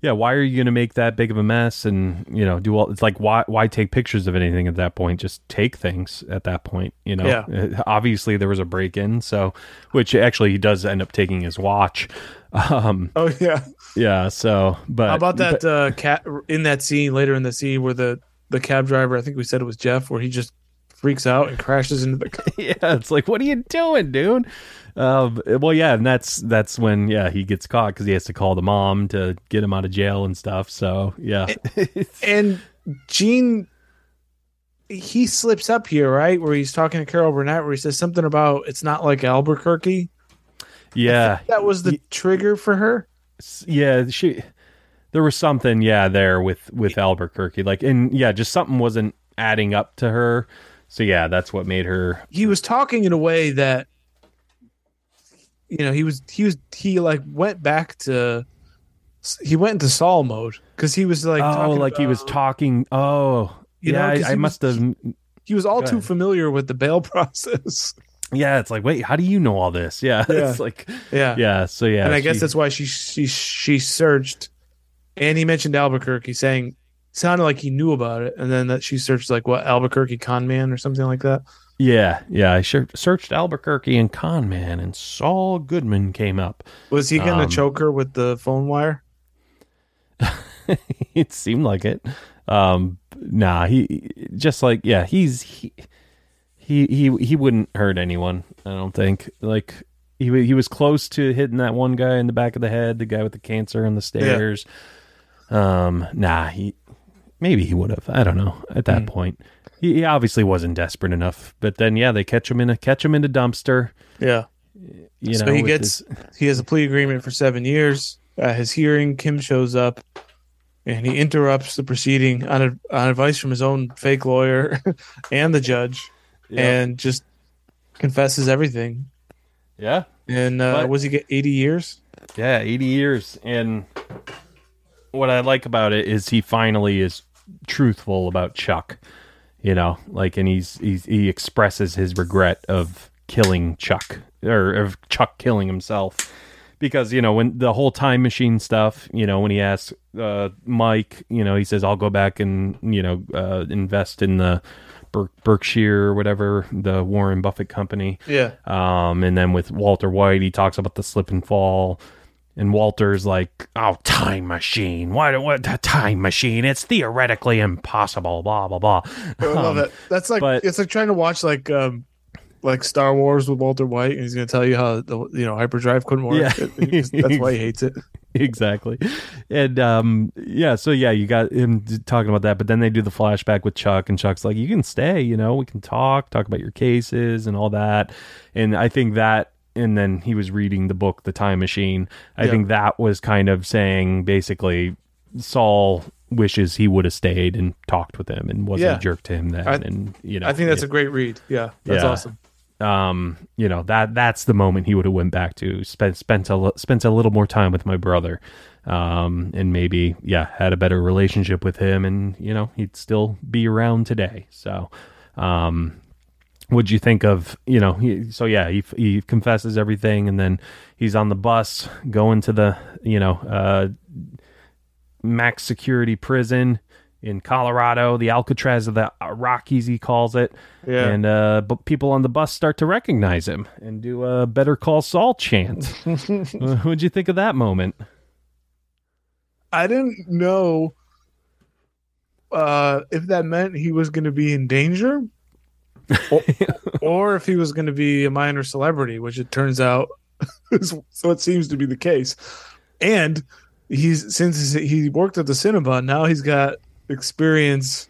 yeah. Why are you going to make that big of a mess and you know do all? It's like why why take pictures of anything at that point? Just take things at that point. You know. Yeah. Uh, Obviously there was a break in, so which actually he does end up taking his watch. [LAUGHS] Um. Oh yeah. Yeah. So, but How about but- that uh, cat in that scene later in the scene where the the cab driver, I think we said it was Jeff, where he just freaks out and crashes into the car. [LAUGHS] yeah, it's like, what are you doing, dude? Um, well, yeah, and that's that's when yeah he gets caught because he has to call the mom to get him out of jail and stuff. So yeah, And Gene, he slips up here, right, where he's talking to Carol Burnett, where he says something about it's not like Albuquerque. yeah, That was the trigger for her. Yeah. She there was something yeah there with with Albuquerque, like and yeah, just something wasn't adding up to her. So yeah, that's what made her. He was talking in a way that, you know, he was he was he like went back to. He went into Saul mode because he was like, oh, like he was talking. Oh, You know, I, I must have. he was all Go too ahead. familiar with the bail [LAUGHS] process. Yeah, it's like, wait, how do you know all this? Yeah, [LAUGHS] Yeah. it's like, yeah. yeah. So yeah, and I guess that's why she she she searched, and he mentioned Albuquerque, saying sounded like he knew about it, and then that she searched like what Albuquerque con man or something like that. Yeah, yeah. I searched Albuquerque and Con Man, and Saul Goodman came up. Was he gonna Um, choke her with the phone wire? [LAUGHS] it seemed like it. Um, nah, he just like yeah, he's he he he he wouldn't hurt anyone. I don't think. Like he he was close to hitting that one guy in the back of the head, the guy with the cancer on the stairs. Um, nah, he maybe he would have. I don't know. At that Hmm. point, he, he obviously wasn't desperate enough. But then yeah, they catch him in a catch him in a dumpster. Yeah. You so know, he gets his- he has a plea agreement for seven years. At his hearing, Kim shows up, and he interrupts the proceeding on a, on advice from his own fake lawyer [LAUGHS] and the judge, Yeah. and just confesses everything. yeah. And uh, But- was he get eighty years? Yeah, 80 years. And what I like about it is he finally is truthful about Chuck. You know, like, and he's, he's he expresses his regret of killing Chuck or of Chuck killing himself. Because, you know, when the whole time machine stuff, you know, when he asks uh, Mike, you know, he says, I'll go back and, you know, uh, invest in the Ber- Berkshire or whatever, the Warren Buffett company. Yeah. Um, and then with Walter White, he talks about the slip and fall. And Walter's like, "Oh, time machine! What? What? Time machine? It's theoretically impossible." Blah blah blah. I love Um, it. That's like but- it's like trying to watch like um like Star Wars with Walter White, and he's going to tell you how the you know hyperdrive couldn't work. Yeah. [LAUGHS] That's why he hates it. [LAUGHS] exactly. And um, yeah, so yeah, you got him talking about that, but then they do the flashback with Chuck, and Chuck's like, "You can stay, you know, we can talk, talk about your cases and all that." And I think that, and then he was reading the book, The Time Machine. I Yeah. think that was kind of saying basically, Saul wishes he would have stayed and talked with him and wasn't Yeah. a jerk to him then. I- and you know, I think that's a great read. Yeah, that's Yeah. awesome. um you know that that's the moment he would have went back to spent spent a spent a little more time with my brother um and maybe yeah had a better relationship with him and you know he'd still be around today so um what'd you think of you know he, so yeah he, he confesses everything and then he's on the bus going to the you know uh max security prison in Colorado, the Alcatraz of the Rockies, he calls it. Yeah. And uh, but people on the bus start to recognize him and do a "Better Call Saul" chant. [LAUGHS] [LAUGHS] What'd you think of that moment? I didn't know uh, if that meant he was going to be in danger, or, or if he was going to be a minor celebrity, which it turns out, [LAUGHS] is, so it seems to be the case. And he's since he worked at the Cinnabon, now he's got experience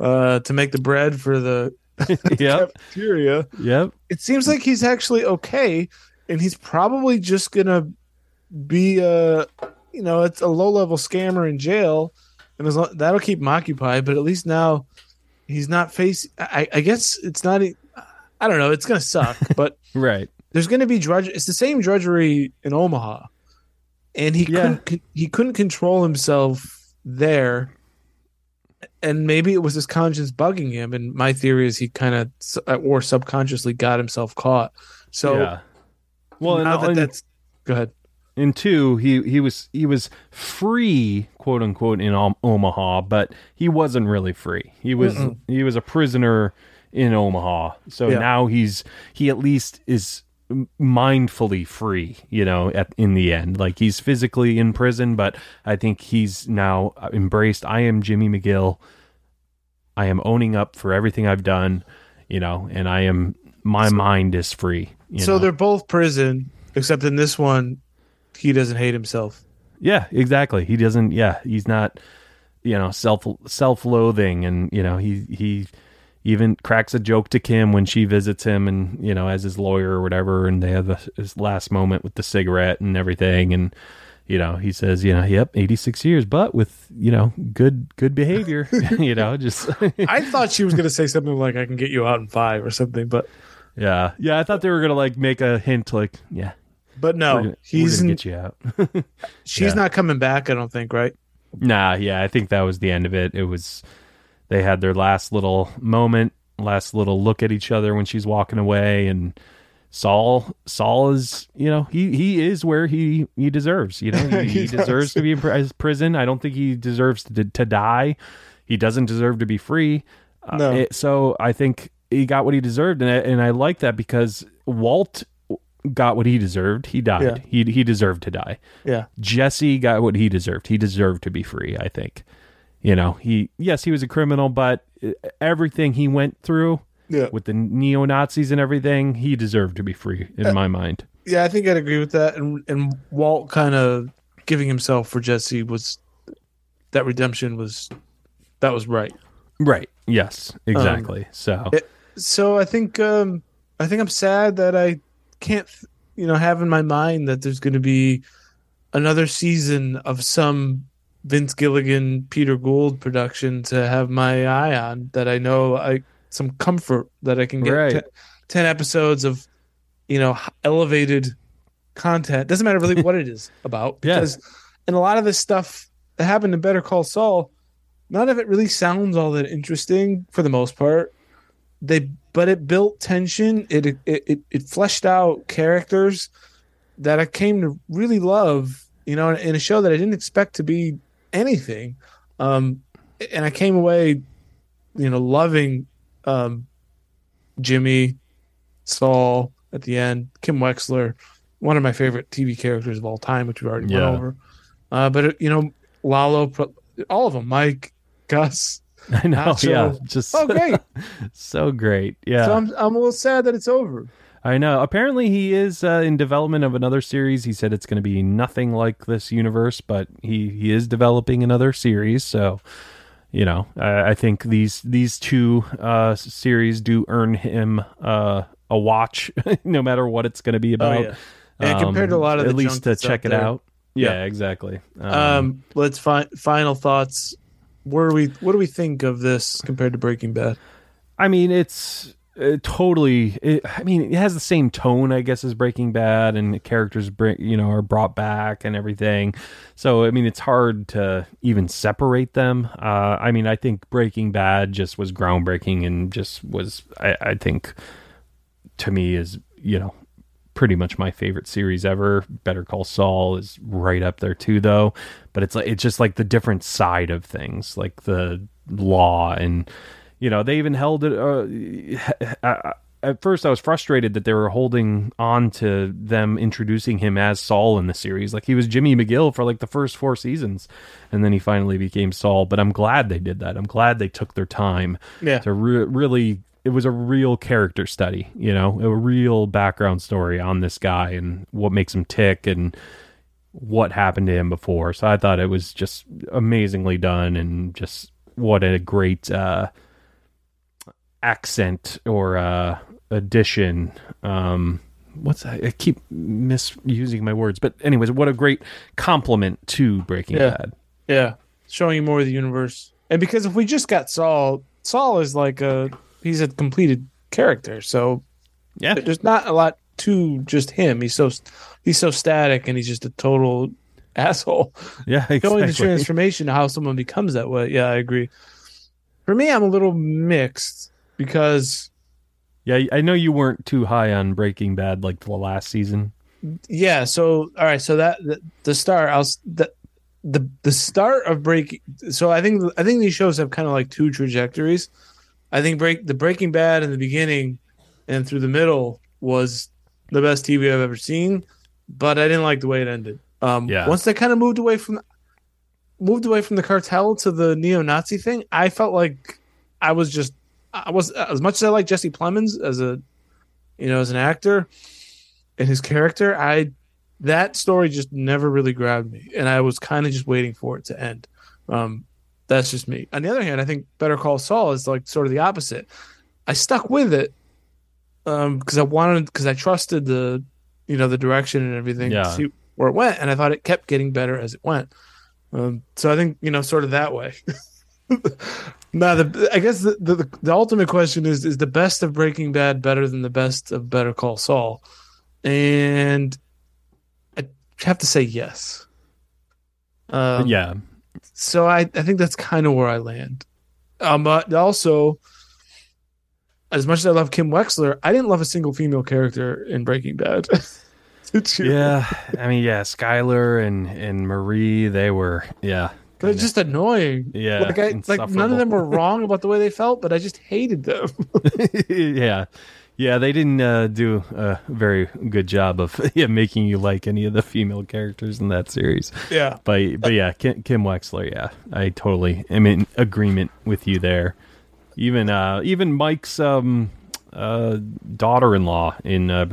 uh, to make the bread for the [LAUGHS] yep. cafeteria. Yep. It seems like he's actually okay, and he's probably just gonna be a, you know, it's a low level scammer in jail, and as long, that'll keep him occupied. But at least now he's not facing. I, I guess it's not. I don't know. It's gonna suck, [LAUGHS] but Right. there's going to be drudge. It's the same drudgery in Omaha, and he Yeah. couldn't he couldn't control himself there, and maybe it was his conscience bugging him. And my theory is he kind of uh, or subconsciously got himself caught. So yeah. Well, now that that's go ahead. And two, he he was he was free, quote unquote, in Omaha, but he wasn't really free. He was Mm-mm. he was a prisoner in Omaha. So Yeah. now he's he at least is mindfully free. You know, at in the end, like he's physically in prison, but I think he's now uh, embraced. I am Jimmy McGill. I am owning up for everything I've done. You know, and I am my mind is free. you So know? they're both prison, except in this one, he doesn't hate himself. Yeah, exactly. He doesn't. Yeah, he's not. You know, self self loathing, and you know he he even cracks a joke to Kim when she visits him, and you know as his lawyer or whatever, and they have a, his last moment with the cigarette and everything, and you know he says, you know, yep, eighty six years, but with you know good good behavior, [LAUGHS] you know, just [LAUGHS] I thought she was going to say something like, "I can get you out in five or something," but yeah, yeah. I thought they were gonna like make a hint, like yeah, but no, gonna, he's gonna in, get you out. [LAUGHS] she's yeah. not coming back. I don't think. Right? Nah, yeah, I think that was the end of it. It was they had their last little moment, last little look at each other when she's walking away and Saul Saul is, you know, he he is where he he deserves, you know. [LAUGHS] He, He he deserves to be in pri- prison. I don't think he deserves to to die. He doesn't deserve to be free. Uh, it- so I think he got what he deserved and I, and I like that because Walt got what he deserved. He died. Yeah. He he deserved to die. Yeah. Jesse got what he deserved. He deserved to be free, I think. You know, he yes, he was a criminal, but uh, everything he went through Yeah. with the neo Nazis and everything, he deserved to be free in my mind. Yeah, I think I'd agree with that. And and Walt kind of giving himself for Jesse was that redemption was that was right. Right. Yes. Exactly. so it- So I think um I think I'm sad that I can't you know have in my mind that there's going to be another season of some Vince Gilligan Peter Gould production to have my eye on that I know I some comfort that I can get Right. te- 10 episodes of you know elevated content doesn't matter really what it is [LAUGHS] about Yeah. because and a lot of this stuff that happened in Better Call Saul none of it really sounds all that interesting for the most part they but it built tension. It it it, it fleshed out characters that I came to really love you know in a show that I didn't expect to be anything. Um and I came away you know loving um Jimmy Saul at the end Kim Wexler one of my favorite TV characters of all time which we already Yeah. went over. Uh but you know Lalo all of them Mike Gus [LAUGHS] I know, Nacho. yeah. Just oh great [LAUGHS] so great. Yeah. so I'm I'm a little sad that it's over I know. Apparently, he is uh, in development of another series. He said it's going to be nothing like this universe, but he he is developing another series. So, you know, I, I think these these two uh, series do earn him uh, a watch, [LAUGHS] no matter what it's going to be about. Oh, yeah. And compared to a lot of at least to check it there. out. Yeah, Yeah. exactly. Um, Um, let's find final thoughts. Where we what do we think of this compared to Breaking Bad? I mean, it's uh, totally. It, I mean, it has the same tone, I guess, as Breaking Bad, and the characters bring you know are brought back and everything. So, I mean, it's hard to even separate them. Uh, I mean, I think Breaking Bad just was groundbreaking and just was. I, I think to me is you know pretty much my favorite series ever. Better Call Saul is right up there too, though. But it's like it's just like the different side of things, like the law and you know they even held it. Uh, at first, I was frustrated that they were holding on to them introducing him as Saul in the series. Like he was Jimmy McGill for like the first four seasons, and then he finally became Saul. But I'm glad they did that. I'm glad they took their time Yeah. to re- really it was a real character study you know a real background story on this guy and what makes him tick and what happened to him before. So I thought it was just amazingly done and just what a great uh, accent or uh, addition. Um, what's that? I keep misusing my words, but anyways, what a great compliment to Breaking Yeah. Bad. Yeah, showing you more of the universe. And because if we just got Saul, Saul is like a he's a completed character, so Yeah, there's not a lot to just him. He's so he's so static, and he's just a total [LAUGHS] asshole. yeah, Showing the exactly. transformation, how someone becomes that way. Yeah, I agree. For me, I'm a little mixed because Yeah, I know you weren't too high on Breaking Bad like the last season. yeah. So all right, so that the, the start, I'll the the the start of breaking. So I think I think these shows have kind of like two trajectories. I think break the Breaking Bad in the beginning and through the middle was the best TV I've ever seen, but I didn't like the way it ended. Um, Yeah. Once they kind of moved away from moved away from the cartel to the neo-Nazi thing, I felt like I was just I was as much as I like Jesse Plemons as a you know as an actor and his character, I that story just never really grabbed me, and I was kind of just waiting for it to end. Um, that's just me. On the other hand, I think Better Call Saul is like sort of the opposite. I stuck with it um because I wanted because I trusted the you know the direction and everything Yeah. to see where it went, and I thought it kept getting better as it went. Um, so I think you know sort of that way. [LAUGHS] now the I guess the, the the ultimate question is is the best of Breaking Bad better than the best of Better Call Saul? And I have to say yes. Um, yeah, so I, I think that's kind of where I land. Um, but also, as much as I love Kim Wexler, I didn't love a single female character in Breaking Bad. [LAUGHS] Yeah. I mean, yeah, Skyler and and Marie, they were, yeah, They're just annoying. Yeah, like I like none of them were wrong about the way they felt, but I just hated them. [LAUGHS] yeah, yeah. They didn't uh, do a very good job of [LAUGHS] yeah, making you like any of the female characters in that series. yeah, But but yeah, Kim, Kim Wexler, yeah, I totally am in agreement with you there. Even uh, even Mike's um, uh, daughter-in-law in uh,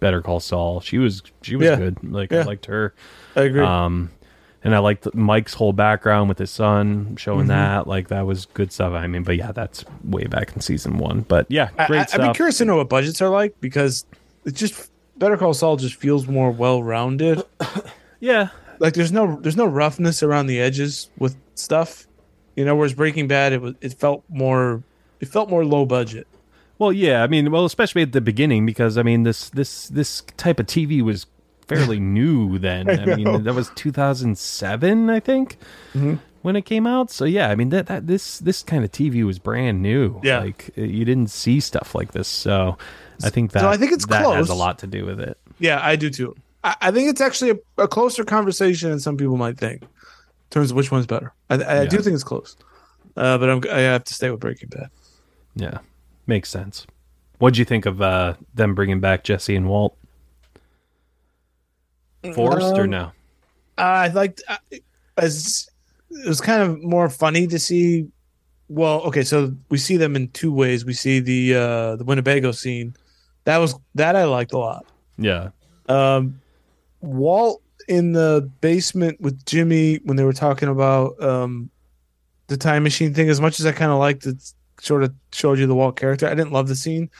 Better Call Saul, she was she was Yeah. good. Like Yeah. I liked her. I agree. Um, and I liked Mike's whole background with his son, showing Mhm. that like that was good stuff. I mean, but yeah, that's way back in season one. But yeah, great I, I'd be curious to know what budgets are like because it just Better Call Saul just feels more well rounded. [COUGHS] yeah, like there's no there's no roughness around the edges with stuff you know whereas breaking bad it was it felt more it felt more low budget Well, yeah, I mean, well, especially at the beginning because I mean, this this this type of TV was fairly new then. [LAUGHS] I, know. mean, that was 2007, I think, Mhm. when it came out. So yeah, I mean that that this this kind of TV was brand new. Yeah. like you didn't see stuff like this. So I think that So I think it's that has close. a lot to do with it. yeah i do too i, I think it's actually a, a closer conversation than some people might think in terms of which one's better i, I, I do think it's close uh, but I'm, i have to stay with breaking bad Yeah, makes sense. What'd you think of uh, them bringing back Jesse and Walt? Forced or Um, no? I liked uh, as it was kind of more funny to see. Well, okay, so we see them in two ways. We see the uh the Winnebago scene. That was that I liked a lot. Yeah, Um, Walt in the basement with Jimmy when they were talking about um the time machine thing. As much as I kind of liked it, sort of showed you the Walt character. I didn't love the scene,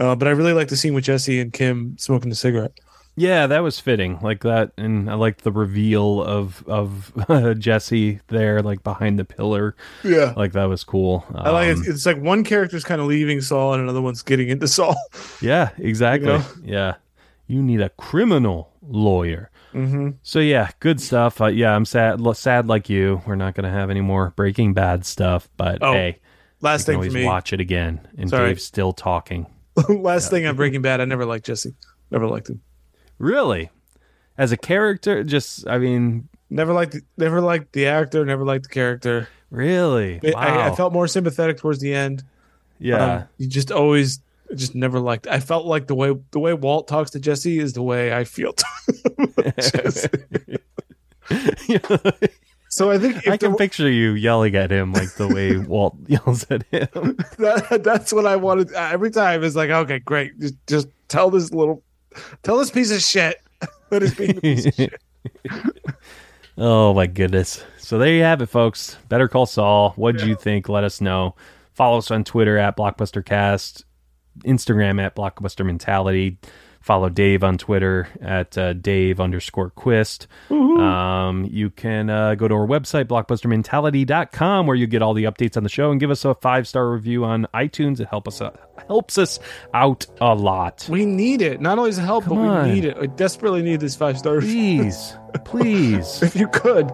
uh, but I really liked the scene with Jesse and Kim smoking a cigarette. Yeah, that was fitting, like that, and I liked the reveal of of [LAUGHS] Jesse there, like behind the pillar. Yeah. Like that was cool. I like Um, it. It's like one character's kind of leaving Saul and another one's getting into Saul. [LAUGHS] Yeah, exactly. know? Yeah, you need a criminal lawyer. Mm-hmm. So yeah, good stuff. Uh, yeah, I'm sad. Sad like you. We're not gonna have any more Breaking Bad stuff, but Oh, hey, Last thing for me. watch it again. And Sorry. Dave's still talking. [LAUGHS] Last thing on Breaking Bad. I never liked Jesse. Never liked him. Really, as a character, just I mean, Never liked. Never liked the actor. Never liked the character. really. I- wow. I, I felt more sympathetic towards the end. yeah. Um, you just always just never liked. I felt like the way the way Walt talks to Jesse is the way I feel. [LAUGHS] [LAUGHS] so I think I can picture you yelling at him like the way [LAUGHS] Walt yells at him. that, that's what I wanted every time. Is like, okay, great, just just tell this little, tell this piece of shit that is being a piece of shit. oh my goodness. So there you have it, folks. Better Call Saul. What did you think? Let us know. Follow us on Twitter at BlockbusterCast, Instagram at Blockbuster Mentality. Follow Dave on Twitter at uh, Dave underscore Quist. Um, you can uh, go to our website, blockbustermentality.com, where you get all the updates on the show and give us a five star review on iTunes. It help us uh, helps us out a lot. We need it. Not only does it help, Come but on. we need it. I desperately need this five stars. Please, please, [LAUGHS] If you could.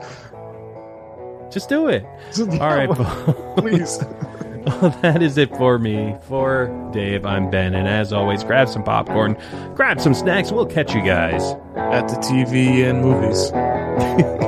just do it. All right, please. [LAUGHS] Well, [LAUGHS] that is it for me. For Dave, I'm Ben, and as always, grab some popcorn, grab some snacks. We'll catch you guys. At the TV and movies. [LAUGHS]